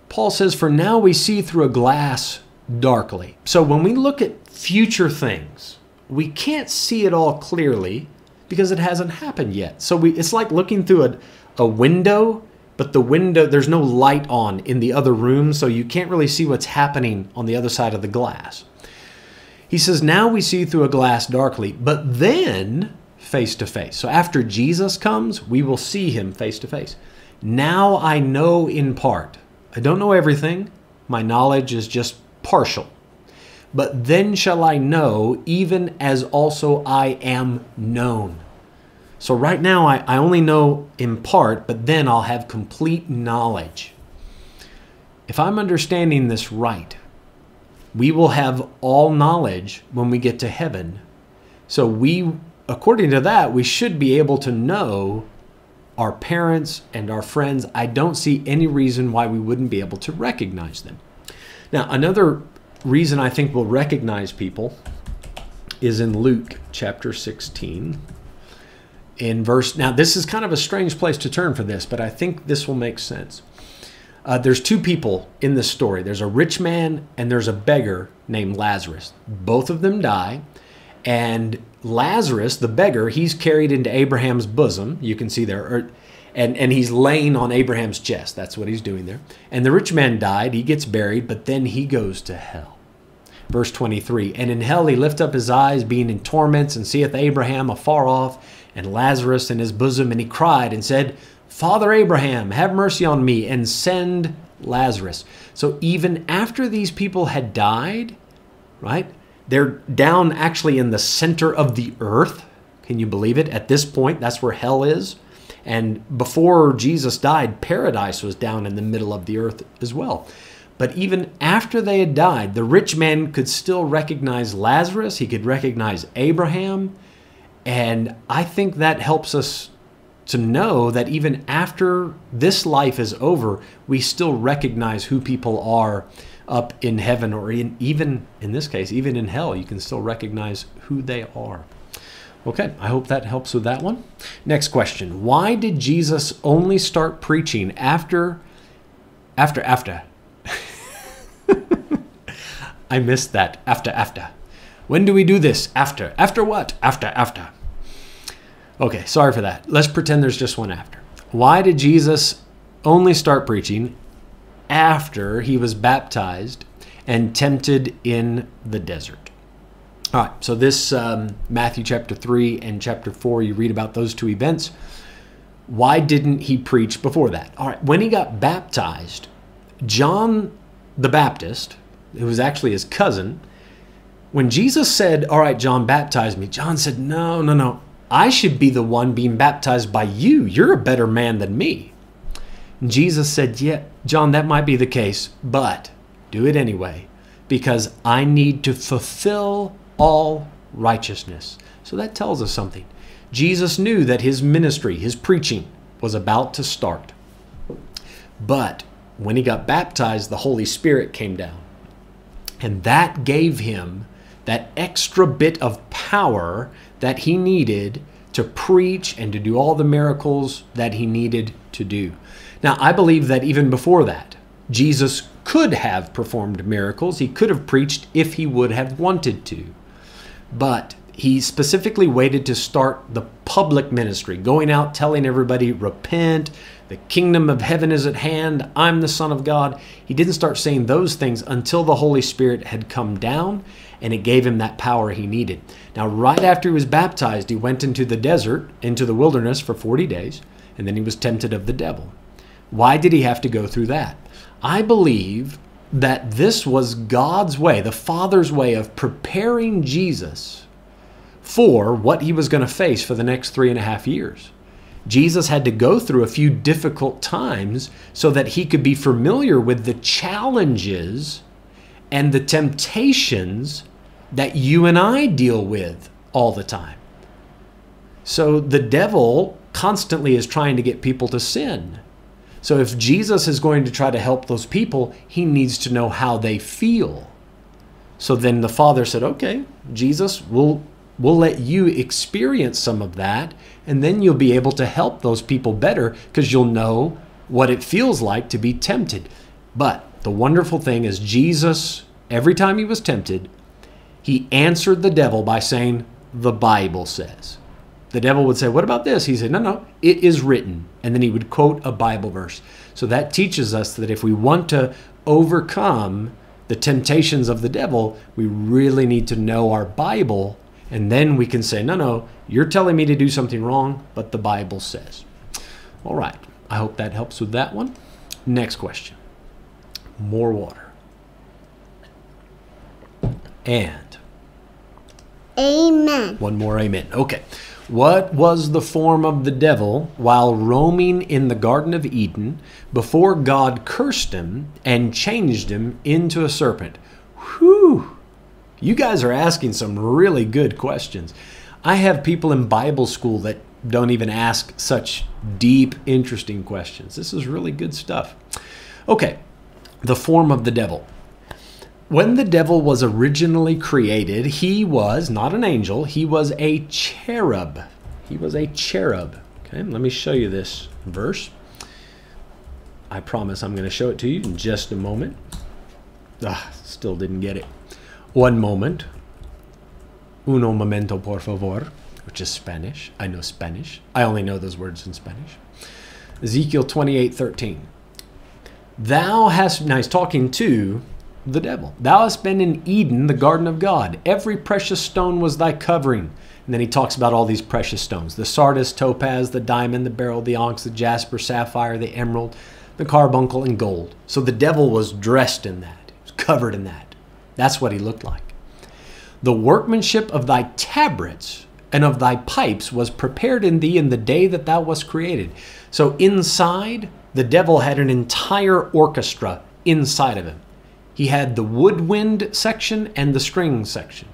Paul says, For now we see through a glass darkly. So when we look at future things, we can't see it all clearly because it hasn't happened yet. So we, it's like looking through a, a window, but the window, there's no light on in the other room, so you can't really see what's happening on the other side of the glass. He says, Now we see through a glass darkly, but then face to face. So after Jesus comes, we will see him face to face. Now I know in part. I don't know everything. My knowledge is just partial. But then shall I know, even as also I am known. So right now, I, I only know in part, but then I'll have complete knowledge. If I'm understanding this right, we will have all knowledge when we get to heaven. So we, according to that, we should be able to know our parents and our friends. I don't see any reason why we wouldn't be able to recognize them. Now, another reason I think we'll recognize people is in Luke chapter 16. In verse, now this is kind of a strange place to turn for this, but I think this will make sense. Uh, there's two people in this story there's a rich man and there's a beggar named Lazarus. Both of them die. And Lazarus, the beggar, he's carried into Abraham's bosom. You can see there. Or, and, and he's laying on Abraham's chest. That's what he's doing there. And the rich man died. He gets buried, but then he goes to hell. Verse 23 And in hell he lift up his eyes, being in torments, and seeth Abraham afar off, and Lazarus in his bosom. And he cried and said, Father Abraham, have mercy on me, and send Lazarus. So even after these people had died, right? They're down actually in the center of the earth. Can you believe it? At this point, that's where hell is. And before Jesus died, paradise was down in the middle of the earth as well. But even after they had died, the rich man could still recognize Lazarus, he could recognize Abraham. And I think that helps us to know that even after this life is over, we still recognize who people are up in heaven or in, even in this case, even in hell, you can still recognize who they are. Okay, I hope that helps with that one. Next question. Why did Jesus only start preaching after after after? I missed that. After after. When do we do this? After. After what? After after. Okay, sorry for that. Let's pretend there's just one after. Why did Jesus only start preaching after he was baptized and tempted in the desert? All right, so this um, Matthew chapter 3 and chapter 4, you read about those two events. Why didn't he preach before that? All right, when he got baptized, John the Baptist, who was actually his cousin, when Jesus said, All right, John, baptize me, John said, No, no, no. I should be the one being baptized by you. You're a better man than me. Jesus said, Yeah, John, that might be the case, but do it anyway, because I need to fulfill all righteousness. So that tells us something. Jesus knew that his ministry, his preaching, was about to start. But when he got baptized, the Holy Spirit came down. And that gave him that extra bit of power that he needed to preach and to do all the miracles that he needed to do. Now, I believe that even before that, Jesus could have performed miracles. He could have preached if he would have wanted to. But he specifically waited to start the public ministry, going out telling everybody, repent, the kingdom of heaven is at hand, I'm the Son of God. He didn't start saying those things until the Holy Spirit had come down and it gave him that power he needed. Now, right after he was baptized, he went into the desert, into the wilderness for 40 days, and then he was tempted of the devil. Why did he have to go through that? I believe that this was God's way, the Father's way of preparing Jesus for what he was going to face for the next three and a half years. Jesus had to go through a few difficult times so that he could be familiar with the challenges and the temptations that you and I deal with all the time. So the devil constantly is trying to get people to sin. So if Jesus is going to try to help those people, he needs to know how they feel. So then the father said, "Okay, Jesus, we'll we'll let you experience some of that and then you'll be able to help those people better because you'll know what it feels like to be tempted." But the wonderful thing is Jesus every time he was tempted, he answered the devil by saying, "The Bible says." The devil would say, What about this? He said, No, no, it is written. And then he would quote a Bible verse. So that teaches us that if we want to overcome the temptations of the devil, we really need to know our Bible. And then we can say, No, no, you're telling me to do something wrong, but the Bible says. All right. I hope that helps with that one. Next question more water. And Amen. one more amen. Okay. What was the form of the devil while roaming in the Garden of Eden before God cursed him and changed him into a serpent? Whew! You guys are asking some really good questions. I have people in Bible school that don't even ask such deep, interesting questions. This is really good stuff. Okay, the form of the devil. When the devil was originally created, he was not an angel, he was a cherub. He was a cherub. Okay, let me show you this verse. I promise I'm going to show it to you in just a moment. Ah, still didn't get it. One moment. Uno momento, por favor, which is Spanish. I know Spanish. I only know those words in Spanish. Ezekiel 28 13. Thou hast, now he's talking to the devil. Thou hast been in Eden, the garden of God. Every precious stone was thy covering. And then he talks about all these precious stones the sardius, topaz, the diamond, the beryl, the onyx, the jasper, sapphire, the emerald, the carbuncle, and gold. So the devil was dressed in that, he was covered in that. That's what he looked like. The workmanship of thy tabrets and of thy pipes was prepared in thee in the day that thou wast created. So inside, the devil had an entire orchestra inside of him. He had the woodwind section and the string section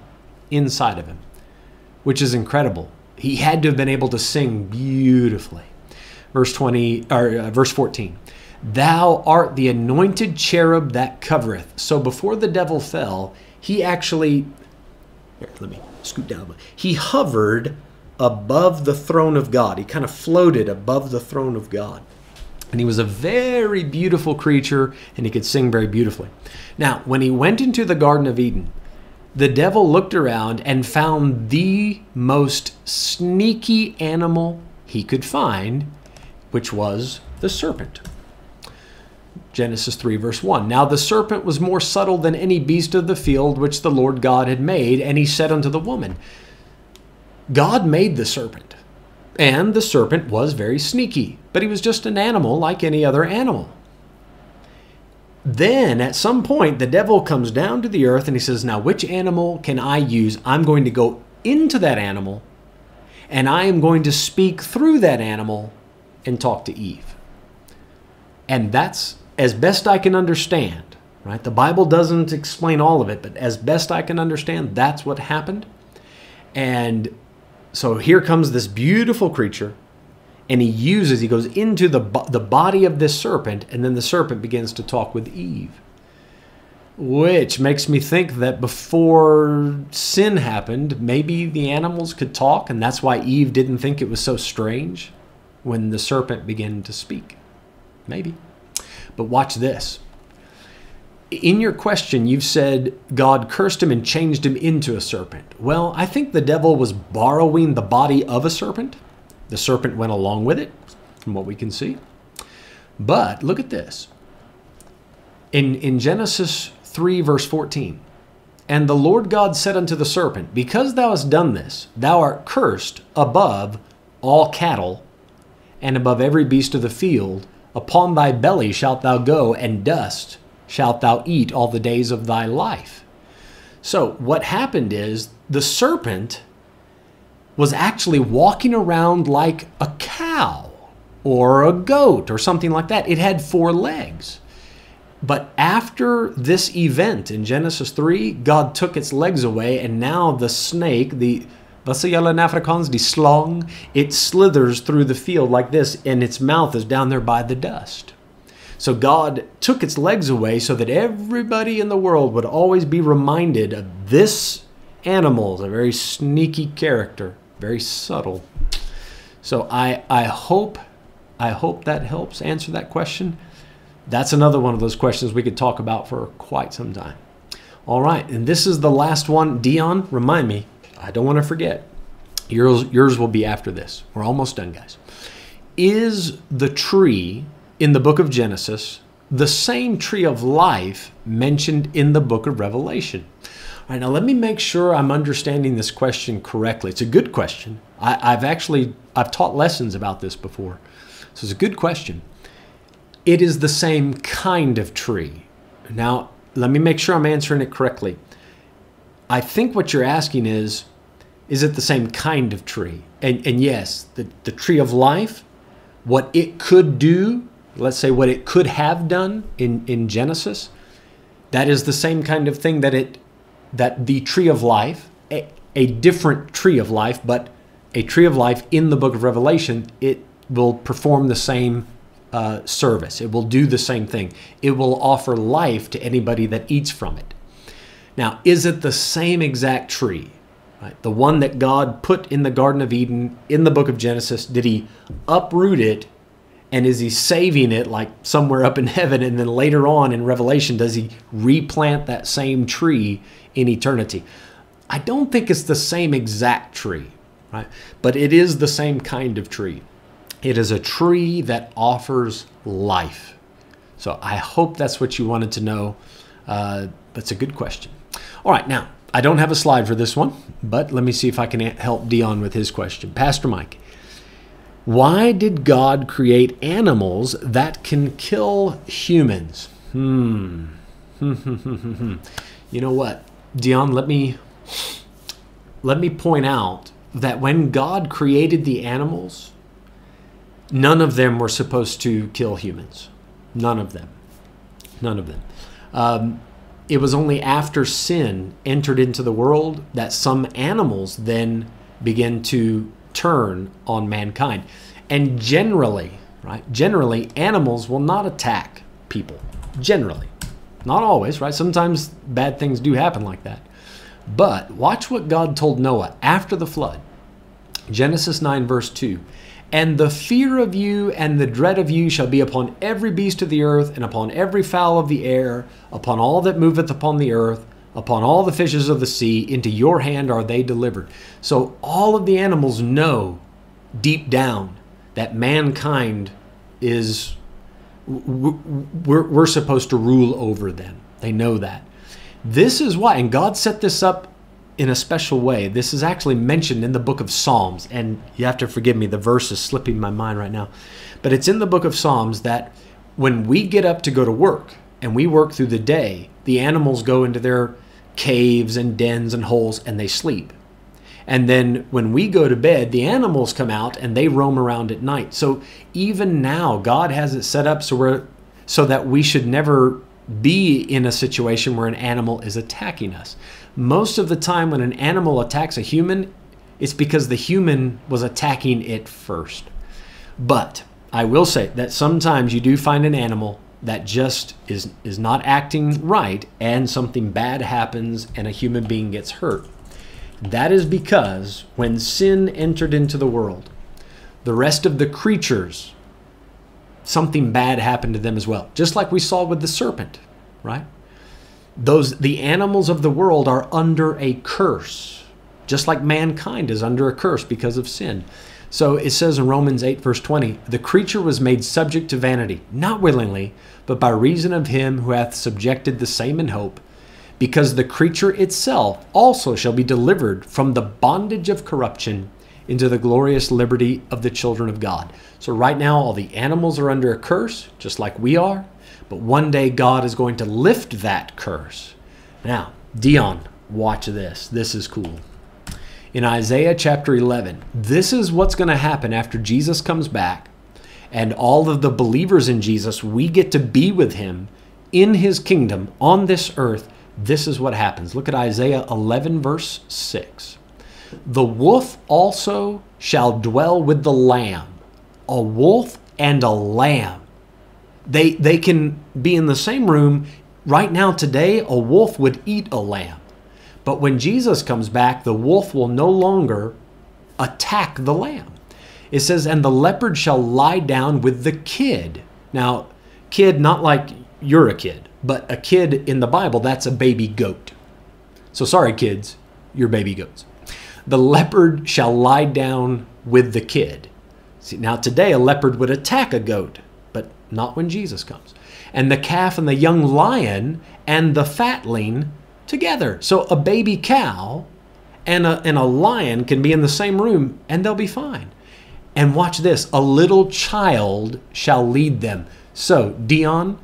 inside of him, which is incredible. He had to have been able to sing beautifully. Verse 20 or uh, verse 14. Thou art the anointed cherub that covereth. So before the devil fell, he actually here, let me scoot down. He hovered above the throne of God. He kind of floated above the throne of God. And he was a very beautiful creature and he could sing very beautifully. Now, when he went into the Garden of Eden, the devil looked around and found the most sneaky animal he could find, which was the serpent. Genesis 3, verse 1. Now the serpent was more subtle than any beast of the field which the Lord God had made, and he said unto the woman, God made the serpent, and the serpent was very sneaky, but he was just an animal like any other animal. Then at some point, the devil comes down to the earth and he says, Now, which animal can I use? I'm going to go into that animal and I am going to speak through that animal and talk to Eve. And that's as best I can understand, right? The Bible doesn't explain all of it, but as best I can understand, that's what happened. And so here comes this beautiful creature, and he uses, he goes into the, the body of this serpent, and then the serpent begins to talk with Eve. Which makes me think that before sin happened, maybe the animals could talk, and that's why Eve didn't think it was so strange when the serpent began to speak. Maybe. But watch this. In your question, you've said God cursed him and changed him into a serpent. Well, I think the devil was borrowing the body of a serpent. The serpent went along with it, from what we can see. But look at this. In, in Genesis 3, verse 14, and the Lord God said unto the serpent, Because thou hast done this, thou art cursed above all cattle and above every beast of the field. Upon thy belly shalt thou go, and dust shalt thou eat all the days of thy life. So, what happened is the serpent was actually walking around like a cow or a goat or something like that. It had four legs. But after this event in Genesis 3, God took its legs away, and now the snake, the säger in? Die slang. It slithers through the field like this, and its mouth is down there by the dust. So God took its legs away so that everybody in the world would always be reminded of this animal a very sneaky character, very subtle. So I I hope I hope that helps answer that question. That's another one of those questions we could talk about for quite some time. All right, and this is the last one. Dion, remind me. I don't want to forget. Yours, yours will be after this. We're almost done, guys. Is the tree in the book of Genesis the same tree of life mentioned in the book of Revelation? All right, now let me make sure I'm understanding this question correctly. It's a good question. I, I've actually I've taught lessons about this before, so it's a good question. It is the same kind of tree. Now, let me make sure I'm answering it correctly. I think what you're asking is is it the same kind of tree? And, and yes, the, the tree of life, what it could do, let's say what it could have done in, in Genesis, that is the same kind of thing that it that the tree of life, a, a different tree of life, but a tree of life in the book of Revelation, it will perform the same uh, service. It will do the same thing. It will offer life to anybody that eats from it. Now, is it the same exact tree? Right? The one that God put in the Garden of Eden in the book of Genesis, did he uproot it and is he saving it like somewhere up in heaven? And then later on in Revelation, does he replant that same tree in eternity? I don't think it's the same exact tree, right? But it is the same kind of tree. It is a tree that offers life. So I hope that's what you wanted to know. Uh, that's a good question. All right, now I don't have a slide for this one, but let me see if I can help Dion with his question. Pastor Mike, why did God create animals that can kill humans? Hmm. you know what, Dion? Let me let me point out that when God created the animals, none of them were supposed to kill humans. None of them. None of them. Um, it was only after sin entered into the world that some animals then began to turn on mankind. And generally, right, generally, animals will not attack people. Generally. Not always, right? Sometimes bad things do happen like that. But watch what God told Noah after the flood. Genesis 9, verse 2. And the fear of you and the dread of you shall be upon every beast of the earth, and upon every fowl of the air, upon all that moveth upon the earth, upon all the fishes of the sea. Into your hand are they delivered. So all of the animals know deep down that mankind is, we're, we're supposed to rule over them. They know that. This is why, and God set this up in a special way. This is actually mentioned in the book of Psalms, and you have to forgive me, the verse is slipping my mind right now. But it's in the book of Psalms that when we get up to go to work and we work through the day, the animals go into their caves and dens and holes and they sleep. And then when we go to bed, the animals come out and they roam around at night. So even now, God has it set up so we're so that we should never be in a situation where an animal is attacking us. Most of the time, when an animal attacks a human, it's because the human was attacking it first. But I will say that sometimes you do find an animal that just is, is not acting right and something bad happens and a human being gets hurt. That is because when sin entered into the world, the rest of the creatures something bad happened to them as well. Just like we saw with the serpent, right? Those the animals of the world are under a curse, just like mankind is under a curse because of sin. So it says in Romans 8, verse 20, the creature was made subject to vanity, not willingly, but by reason of him who hath subjected the same in hope, because the creature itself also shall be delivered from the bondage of corruption into the glorious liberty of the children of God. So, right now, all the animals are under a curse, just like we are, but one day God is going to lift that curse. Now, Dion, watch this. This is cool. In Isaiah chapter 11, this is what's going to happen after Jesus comes back and all of the believers in Jesus, we get to be with him in his kingdom on this earth. This is what happens. Look at Isaiah 11, verse 6. The wolf also shall dwell with the lamb. A wolf and a lamb. They, they can be in the same room. Right now, today, a wolf would eat a lamb. But when Jesus comes back, the wolf will no longer attack the lamb. It says, and the leopard shall lie down with the kid. Now, kid, not like you're a kid, but a kid in the Bible, that's a baby goat. So sorry, kids, you're baby goats. The leopard shall lie down with the kid. See, now today a leopard would attack a goat, but not when Jesus comes. And the calf and the young lion and the fatling together. So a baby cow and a, and a lion can be in the same room and they'll be fine. And watch this a little child shall lead them. So, Dion,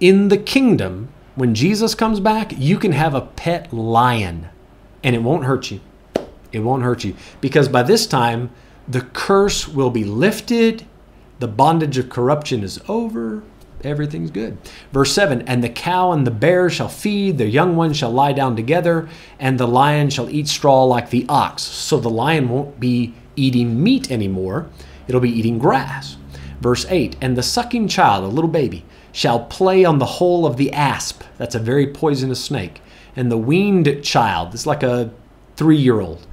in the kingdom, when Jesus comes back, you can have a pet lion and it won't hurt you It won't hurt you. Because by this time, the curse will be lifted, the bondage of corruption is over, everything's good. Verse 7 And the cow and the bear shall feed, their young ones shall lie down together, and the lion shall eat straw like the ox. So the lion won't be eating meat anymore, it'll be eating grass. Verse 8 And the sucking child, a little baby, shall play on the hole of the asp. That's a very poisonous snake. And the weaned child, it's like a three year old,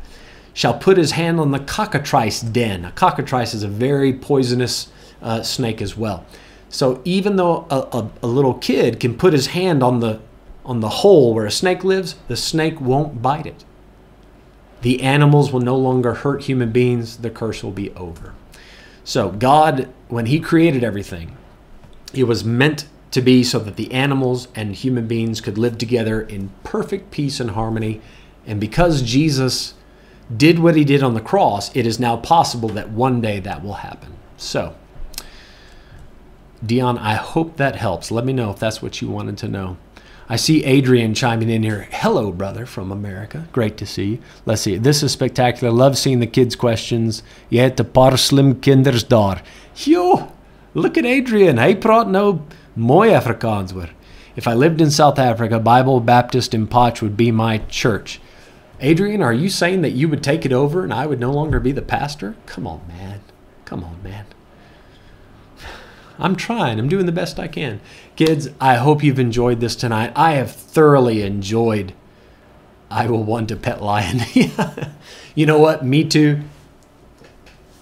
shall put his hand on the cockatrice den. A cockatrice is a very poisonous uh, snake as well. So even though a, a, a little kid can put his hand on the on the hole where a snake lives, the snake won't bite it. The animals will no longer hurt human beings. The curse will be over. So God, when He created everything, it was meant to be so that the animals and human beings could live together in perfect peace and harmony. And because Jesus did what he did on the cross, it is now possible that one day that will happen. So, Dion, I hope that helps. Let me know if that's what you wanted to know. I see Adrian chiming in here. Hello, brother from America. Great to see you. Let's see. This is spectacular. Love seeing the kids' questions. Je het een paar slim kinders daar. Yo, look at Adrian. Hij praat nou mooi Afrikaans hoor. If I lived in South Africa, Bible Baptist in Potch would be my church. Adrian, are you saying that you would take it over and I would no longer be the pastor? Come on, man. Come on, man. I'm trying. I'm doing the best I can. Kids, I hope you've enjoyed this tonight. I have thoroughly enjoyed I Will Want a Pet Lion. you know what? Me too.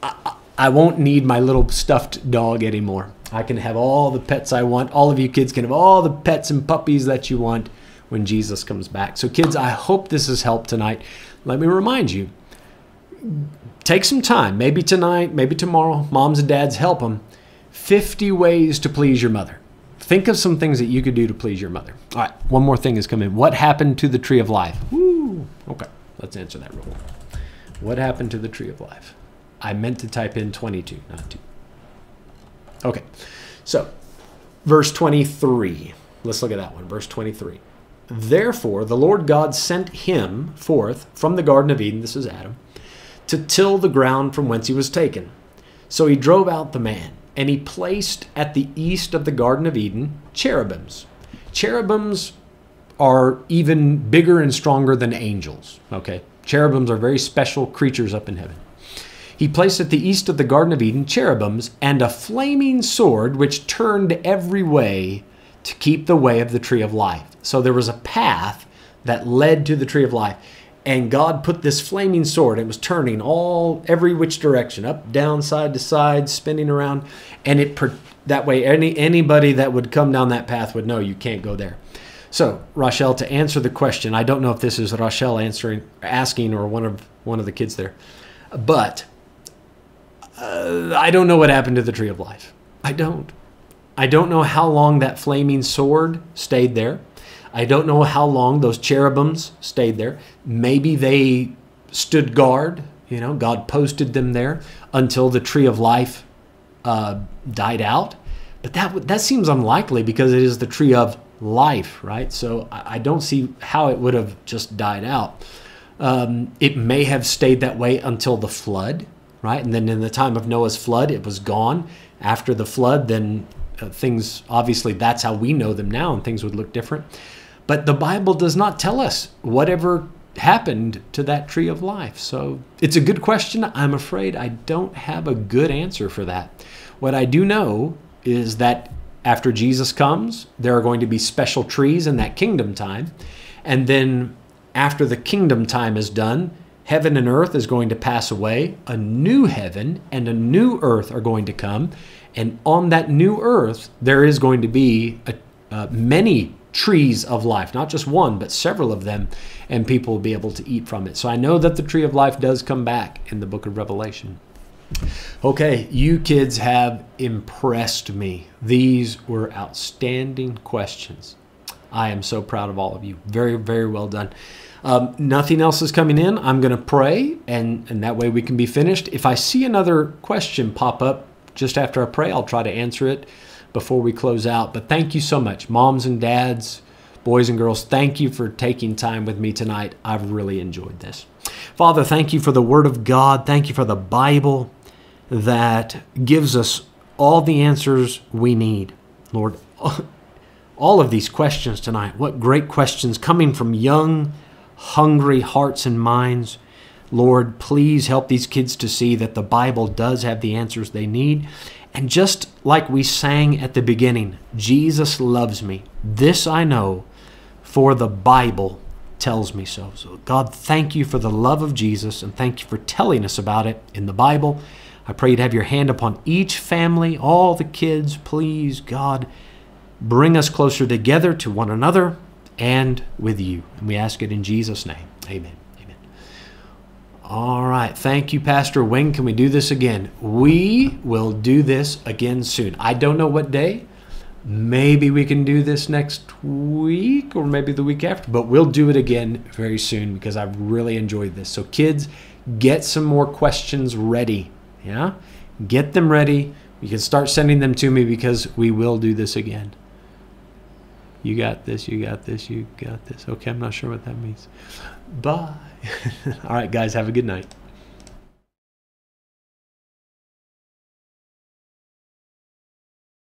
I, I- won't need my little stuffed dog anymore. I can have all the pets I want. All of you kids can have all the pets and puppies that you want when Jesus comes back. So, kids, I hope this has helped tonight. Let me remind you take some time, maybe tonight, maybe tomorrow. Moms and dads, help them. 50 ways to please your mother. Think of some things that you could do to please your mother. All right, one more thing has come in. What happened to the tree of life? Woo. Okay, let's answer that real quick. What happened to the tree of life? I meant to type in 22, not 2. Okay, so verse 23. Let's look at that one. Verse 23. Therefore, the Lord God sent him forth from the Garden of Eden, this is Adam, to till the ground from whence he was taken. So he drove out the man, and he placed at the east of the Garden of Eden cherubims. Cherubims are even bigger and stronger than angels. Okay, cherubims are very special creatures up in heaven. He placed at the east of the Garden of Eden cherubims and a flaming sword which turned every way to keep the way of the tree of life. So there was a path that led to the tree of life. And God put this flaming sword, it was turning all every which direction, up, down, side to side, spinning around, and it that way any anybody that would come down that path would know you can't go there. So, Rochelle, to answer the question, I don't know if this is Rochelle answering, asking, or one of one of the kids there, but uh, I don't know what happened to the tree of life. I don't. I don't know how long that flaming sword stayed there. I don't know how long those cherubims stayed there. Maybe they stood guard. You know, God posted them there until the tree of life uh, died out. But that that seems unlikely because it is the tree of life, right? So I, don't see how it would have just died out. Um, it may have stayed that way until the flood, right? And then in the time of Noah's flood, it was gone. After the flood, then uh, things obviously that's how we know them now, and things would look different. But the Bible does not tell us whatever happened to that tree of life. So it's a good question. I'm afraid I don't have a good answer for that. What I do know is that after Jesus comes, there are going to be special trees in that kingdom time. And then after the kingdom time is done, heaven and earth is going to pass away. A new heaven and a new earth are going to come. And on that new earth, there is going to be a, uh, many trees of life, not just one, but several of them, and people will be able to eat from it. So I know that the tree of life does come back in the book of Revelation. Okay, you kids have impressed me. These were outstanding questions. I am so proud of all of you. Very, very well done. Um, nothing else is coming in. I'm going to pray, and, and that way we can be finished. If I see another question pop up just after I pray, I'll try to answer it before we close out. But thank you so much, moms and dads, boys and girls. Thank you for taking time with me tonight. I've really enjoyed this. Father, thank you for the Word of God. Thank you for the Bible that gives us all the answers we need. Lord, all of these questions tonight, what great questions coming from young, hungry hearts and minds. Lord, please help these kids to see that the Bible does have the answers they need. And just like we sang at the beginning, Jesus loves me. This I know, for the Bible tells me so. So, God, thank you for the love of Jesus and thank you for telling us about it in the Bible. I pray you'd have your hand upon each family, all the kids. Please, God, bring us closer together to one another and with you. And we ask it in Jesus' name. Amen. All right. Thank you, Pastor. When can we do this again? We will do this again soon. I don't know what day. Maybe we can do this next week or maybe the week after, but we'll do it again very soon because I've really enjoyed this. So, kids, get some more questions ready. Yeah? Get them ready. You can start sending them to me because we will do this again. You got this, you got this, you got this. Okay, I'm not sure what that means. Bye. All right, guys, have a good night.